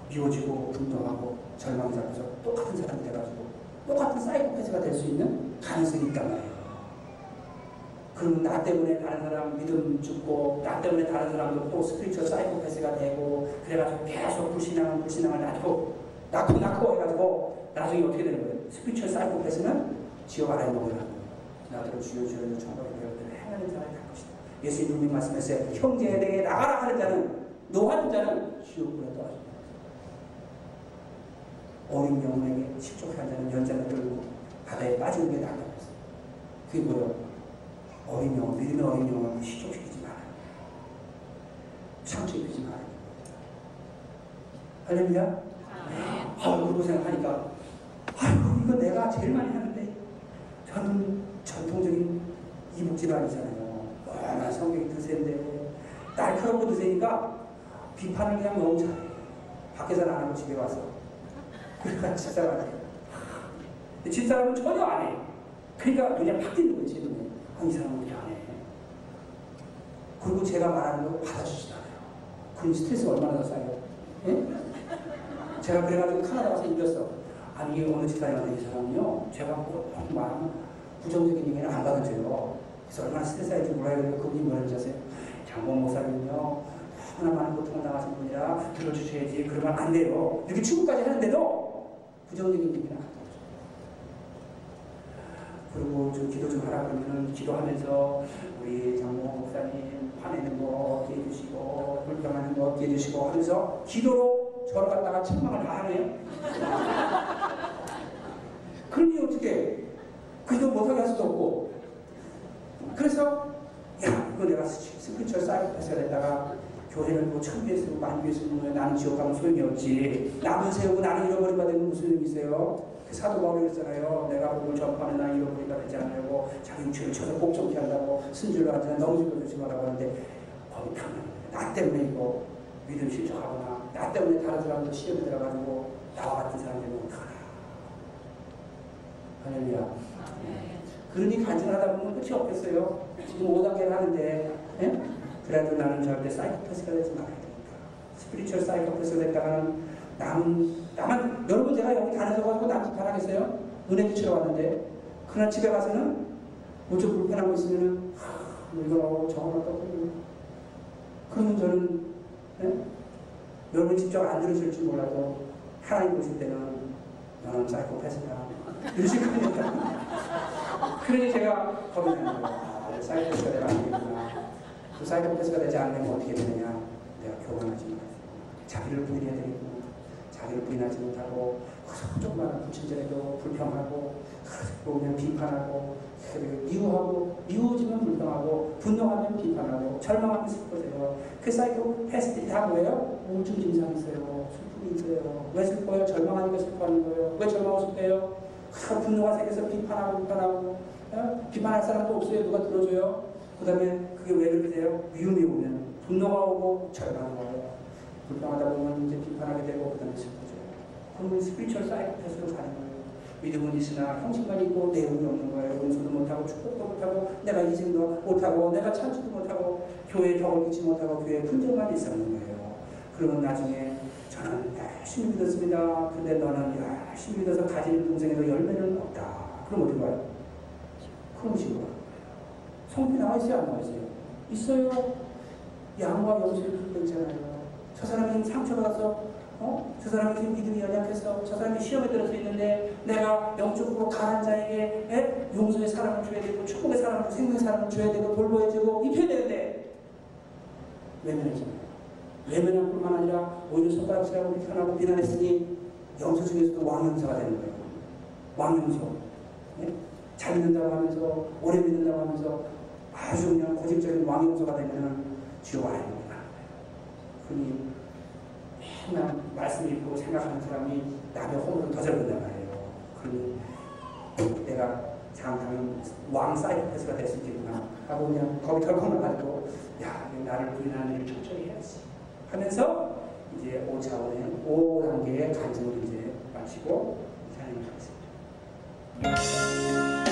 미워지고 분노하고 절망 잡혀서 똑같은 사람이 돼가지고 똑같은 사이코패스가 될 수 있는 가능성이 있단 말이에요. 그러면 나 때문에 다른 사람 믿음 죽고 나 때문에 다른 사람도 또 스피리처 사이코패스가 되고 그래가지고 계속 불신앙을 불신앙을 낳고 낳고 낳고 해가지고 나중에 어떻게 되는 거예요? 스피리처 사이코패스는 지옥 아래 거예요. 나더러 주여 주여 천국의 배우들 행하는 자를 갈 것이다. 예수님 분명히 말씀했어요. 형제에게 나가라 하는 자는 노하는 자는 지옥으로 떨어진다. 어린 영혼에게 식족한 자는 연장을 끌고 바다에 빠지는 게 나다고 했어요. 그게 뭐예요? 어린 영혼, 믿음의 어린 영혼을 식족시키지 말아요. 상처 입히지 말아요. 할렐루야? 아유, 그러고 생각하니까, 아유, 이거 내가 제일 많이 하는데, 저는 전통적인 이북 집안이잖아요. 워낙 성격이 드세인데, 날카롭고 드세니까 비판을 그냥 너무 잘해. 밖에서는 안 하고 집에 와서. [LAUGHS] 그러니까 집사람한테. 집사람은 전혀 안 해. 그러니까 그냥 팍 뛰는 거지. 아, 이 사람은 그렇게 안 해. 그리고 제가 말하는 거 받아주지도 않아요. 그럼 스트레스가 얼마나 더 쌓여요? 예? 제가 그래가지고 카나다 가서 이겼어. 아니, 어느 집사람한테 이 사람은요, 제가 뭐 말하면 부정적인 얘기는 안 받아줘요. 그래서 얼마나 스트레스 쌓일지 몰라요. 그분이 뭐라는지 아세요? 장본 목사님은요, 너무나 많은 고통을 당하신 분이라 들어주셔야지. 그러면 안 돼요. 이렇게 충고까지 하는데도 부정적인 얘기는 안 받아줘요. 그리고 좀 기도 좀 하라 그러면은 기도하면서 우리 장모 목사님 화내는 거 어떻게 해주시고 불평하는 거 어떻게 해주시고 하면서 기도로 저를 갖다가 책망을 다 하네요. [LAUGHS] 그러니 어떻게 기도 못하게 할 수도 없고. 그래서 야 이거 내가 스피처 사이코패스가 됐다가 교회를 뭐 천비에 쓰고 만비에 쓰고 나는 지옥 가면 소용이 없지. 남은 세우고 나는 잃어버리가 되면 무슨 의미 있어요? 그 사도 바울이 그랬잖아요. 내가 복을 전파하는 나 잃어버리가 되지 않으려고. 자기 육체를 쳐서 복종케 한다고 순질로 하지 넘어지고 조지 말라고 하는데 거기 편한 나 때문에 이거 믿음 실족하거나. 나 때문에 다른 사람도 시험에 들어가지고 나와 같은 사람 되면 어떡하나. 할렐루야 그러니 간증하다 보면 끝이 없겠어요. 지금 5단계를 하는데 예? 그래도 나는 절대 사이코패스가 되지 말아야 되니까 spiritual 사이코패스가 됐다가는 남, 나만 여러분 제가 여기 다녀서 가지고 남 비판하겠어요? 은혜 끼치러 왔는데 그날 집에 가서는 불편한 거 있으면은 하, 뭐 이거 저거 어떡하고 그러면 저는 예? 여러분 직접 안 들으실 줄 몰라도 하나님 보실 때는 너는 사이코패스다 이러실 [LAUGHS] 겁니다 그러니 제가 겁이 나는 거예요 아, 사이코패스가 되면 안 되겠구나 그 사이코패스가 되지 않으면 어떻게 되느냐 내가 교만하지 말아요 자기를 부인해야 되겠구나 자기를 부인하지 못하고 조금만 불친절해도 불평하고 그냥 비판하고 그리고 미워하고 미워지면 불평하고 분노하면 비판하고 절망하면 슬퍼져요. 그 사이코 패스들이 다 뭐예요? 우울증 증상이 있어요. 슬픔이 있어요. 왜 슬퍼요? 절망하니까 슬퍼하는 거예요. 왜 절망하고 슬퍼요? 아, 분노가 생겨서 비판하고 비판하고 어? 비판할 사람도 없어요. 누가 들어줘요? 그 다음에 그게 왜 그렇게 돼요? 미움이 오면 분노가 오고 절망이 와요. 불평하다 보면 이제 비판하게 되고 그 다음에 슬퍼져요. 그러면 spiritual 사이코패스로 가는 거예요. 믿음은 있으나 형식만 있고 내용이 없는 거예요. 용서도 못하고 축복도 못하고 내가 이생도 못하고 내가 참지도 못하고 교회에 덕을 끼치 못하고 교회에 분쟁만 있었는 거예요. 그러면 나중에 저는 열심히 믿었습니다. 근데 너는 열심히 믿어서 가진 동생에도 열매는 없다. 그럼 어디 가요? 그럼 지금 성경에 나와 있어요? 안 나와 있어요? 있어요. 양과 염소를 풀고 있잖아요. 저 사람은 상처받아서 어? 저 사람이 지금 믿음이 연약해서 저 사람이 시험에 들어서 있는데 내가 영적으로 강한 자에게 에? 용서의 사랑을 줘야 되고 축복의 사랑을 생명의 사랑을 줘야 되고 돌보여주고 입혀야 되는데 외면했잖아요. 외면한 뿐만 아니라 오히려 손가락질하고 비판하고 비난했으니 영서 중에서도 왕영서가 되는 거예요. 왕영서. 예? 잘 믿는다고 하면서 오래 믿는다고 하면서 아주 그냥 고집적인 지옥 아래로 가는 거예요. 그러니 맨날 말씀 읽고 생각하는 사람이 남의 호흡을 더 잡는단 말이에요. 그러니 내가 잘못하면 왕 사이코패스가 될 수 있겠구나 하고 그냥 겁이 덜컥 나가지고 야 나를 부인하는 일을 철저히 해야지 하면서 이제 5차원의 5단계의 간증을 이제 마치고 사행을 하겠습니다.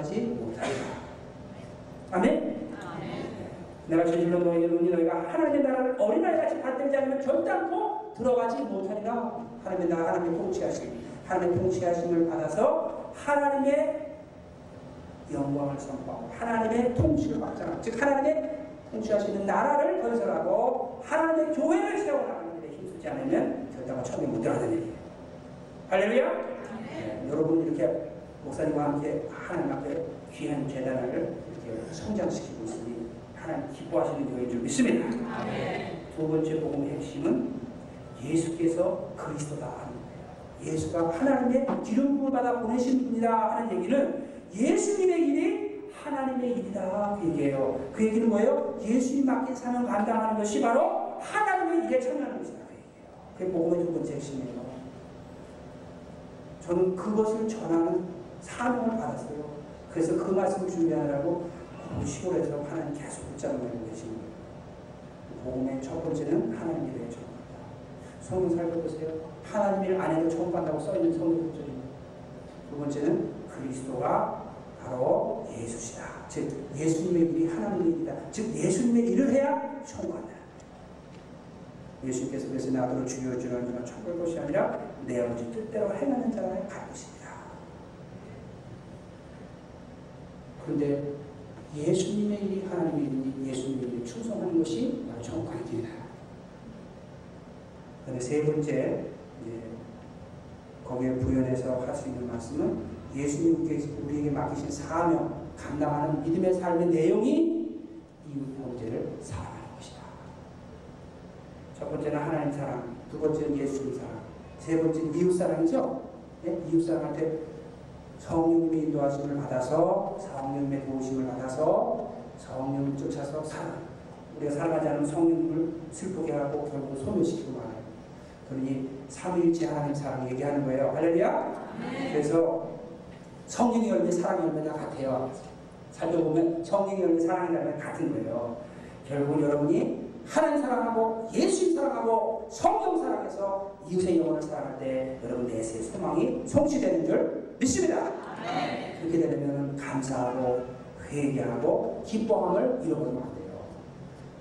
들어가지 못하리라. 아멘? 내가 진실로 너희에게 이르니 너희가 하나님의 나라를 어린아이같이 받들지 않으면 결단코 들어가지 못하리라. 하나님의 나라 하나님의 통치하심 하나님의 통치하심을 받아서 하나님의 영광을 선포하고 하나님의 통치를 확장하고 즉 하나님의 통치하시는 나라를 건설하고 하나님의 교회를 세워나가는 데 힘쓰지 않으면 결단코 처음에 못 들어가는 얘기예요. 할렐루야? 네, 여러분 이렇게 목사님과 함께 하나님 앞에 귀한 재단을 성장시키고 있으니 하나님 기뻐하시는 교회인 줄 믿습니다. 두 번째 복음의 핵심은 예수께서 그리스도다 하는 거예요. 예수가 하나님의 기름 부음을 받아 보내신 분이다 하는 얘기는 예수님의 일이 하나님의 일이다 그 얘기예요. 그 얘기는 뭐예요? 예수님 맡긴 사명 감당하는 것이 바로 하나님의 일에 참여하는 것이다 그 얘기예요. 그게 복음의 두 번째 핵심이에요. 저는 그것을 전하는 사명을 받았어요. 그래서 그 말씀을 준비하느라고 그 시골에서 하나님 계속 붙잡고 계신 거예요. 복음의 첫 번째는 하나님 일에 처음한다. 성경 살펴보세요. 하나님 일 안에도 처음한다고 써있는 성경 구절입니다. 두 번째는 그리스도가 바로 예수시다. 즉 예수님의 일이 하나님의 일이다. 즉 예수님의 일을 해야 천국한다. 예수님께서 그래서 나더러 주여 주여 하지만 천국의 것이 아니라 내 아버지 뜻대로 행하는 자가 갈 것입니다. 그런데 예수님의 일이 하나님의 일이니 예수님의 일에 충성하는 것이 바로 길이다. 그런데 세 번째 이제 거기에 부연해서 할 수 있는 말씀은 예수님께서 우리에게 맡기신 사명, 감당하는 믿음의 삶의 내용이 이웃 형제를 사랑하는 것이다. 첫 번째는 하나님 사랑, 두 번째는 예수님 사랑, 세 번째는 이웃 사랑이죠. 네? 이웃 사랑한테 성령님의 인도하심을 받아서 성령님의 도우심을 받아서 성령을 쫓아서 사랑. 우리가 살아가지 않으면 성령님을 슬프게 하고 결국 소멸시키고 말아요. 그러니 삼위일체 하나님 사랑 얘기하는 거예요. 할렐루야. 그래서 성령의 열매, 사랑의 열매가 같아요. 살펴보면 성령의 열매, 사랑의 열매 같은 거예요. 결국은 여러분이 하나님 사랑하고 예수님 사랑하고 성령 사랑해서 이웃의 영혼을 사랑할 때 여러분 내세의 소망이 성취되는 줄 믿습니다. 그렇게 되면 감사하고 회개하고 기뻐함을 잃어버리면 안 돼요.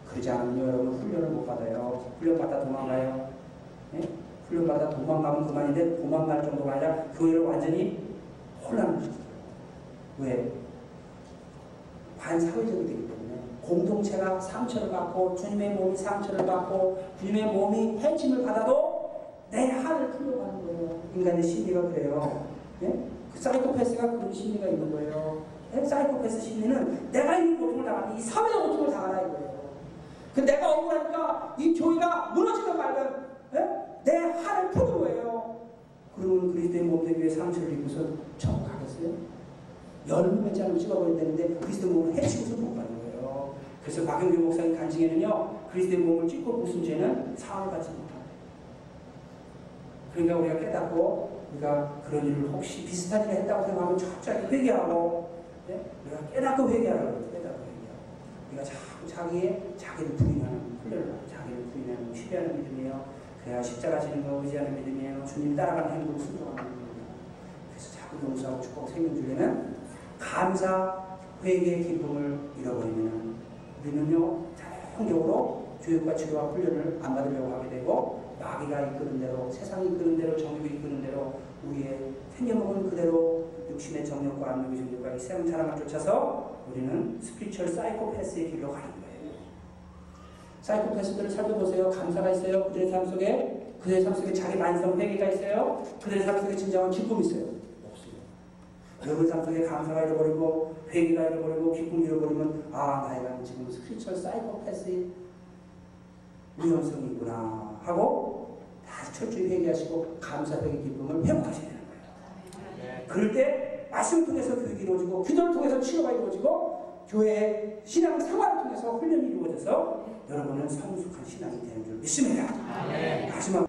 그러지 않으면 여러분 훈련을 못 받아요. 훈련받다 도망가요. 네? 훈련받다 도망가면 그만인데 도망갈 정도가 아니라 교회를 완전히 혼란을 시켜요. 왜? 반사회적이 되기 때문에 공동체가 상처를 받고 주님의 몸이 상처를 받고 주님의 몸이 해침을 받아도 내 한을 풀려가는 거예요. 인간의 심리가 그래요. 네? 그 사이코패스가 그런 심리가 있는 거예요. 네? 사이코패스 심리는 내가 이 고통을 당하면 이 사회의 고통을 당하라 이거예요. 그 내가 억울하니까 이 교회가 무너지든 말든 네? 내 한을 푸는 거예요. 그러면 그리스도의 몸 되기 위해 상처를 입고서 천국 가겠어요? 열무 맺지 않으면 찍어버린다는데 그리스도 몸을 해치고서 못 가는 거예요. 그래서 박영규 목사님 간증에는요, 그리스도의 몸을 찍고 무슨 죄는 상을 받지 못한다. 그러니까 우리가 깨닫고 우리가 그런 일을 혹시 비슷한 일을 했다고 생각하면 철저하게 회개하고 네? 우리가 깨닫고 회개하라고. 깨닫고 회개하고 우리가 자꾸 자기의 자기를 부인하는 훈련을 자기를 부인하는 쉬려는 믿음이에요.
그래야 십자가 지는 거 의지하는 믿음이에요. 주님 따라가는 행동 순종하는 믿음이에요. 그래서 자꾸 용서하고 축복 생명 중에는 감사, 회개의 기쁨을 잃어버리면 우리는요 자연적으로 교육과 치료와 훈련을 안 받으려고 하게 되고 마귀가 이끄는 대로 세상이 이끄는 대로 정욕이 이끄는 대로 우리의 생겨먹은 그대로 육신의 정욕과 안목의 정욕과 이 세상 사랑을 쫓아서 우리는 spiritual 사이코패스의 길로 가는 거예요. 사이코패스들을 살펴보세요. 감사가 있어요. 그들의 삶 속에 그들의 삶 속에 자기 만성 회개가 있어요. 그들의 삶 속에 진정한 기쁨이 있어요. 없어요. 여러분 삶 속에 감사가 잃어버리고 회개가 잃어버리고 기쁨이 잃어버리면 아 내가 지금 spiritual 사이코패스의 위험성이 있구나 하고 다시 철저히 회개하시고 감사 회개 기쁨을 회복하셔야 되는 거예요. 그럴 때 말씀을 통해서 교육이 이루어지고 기도를 통해서 치료가 이루어지고 교회 신앙 생활을 통해서 훈련이 이루어져서 여러분은 성숙한 신앙이 되는 줄 믿습니다. 마지막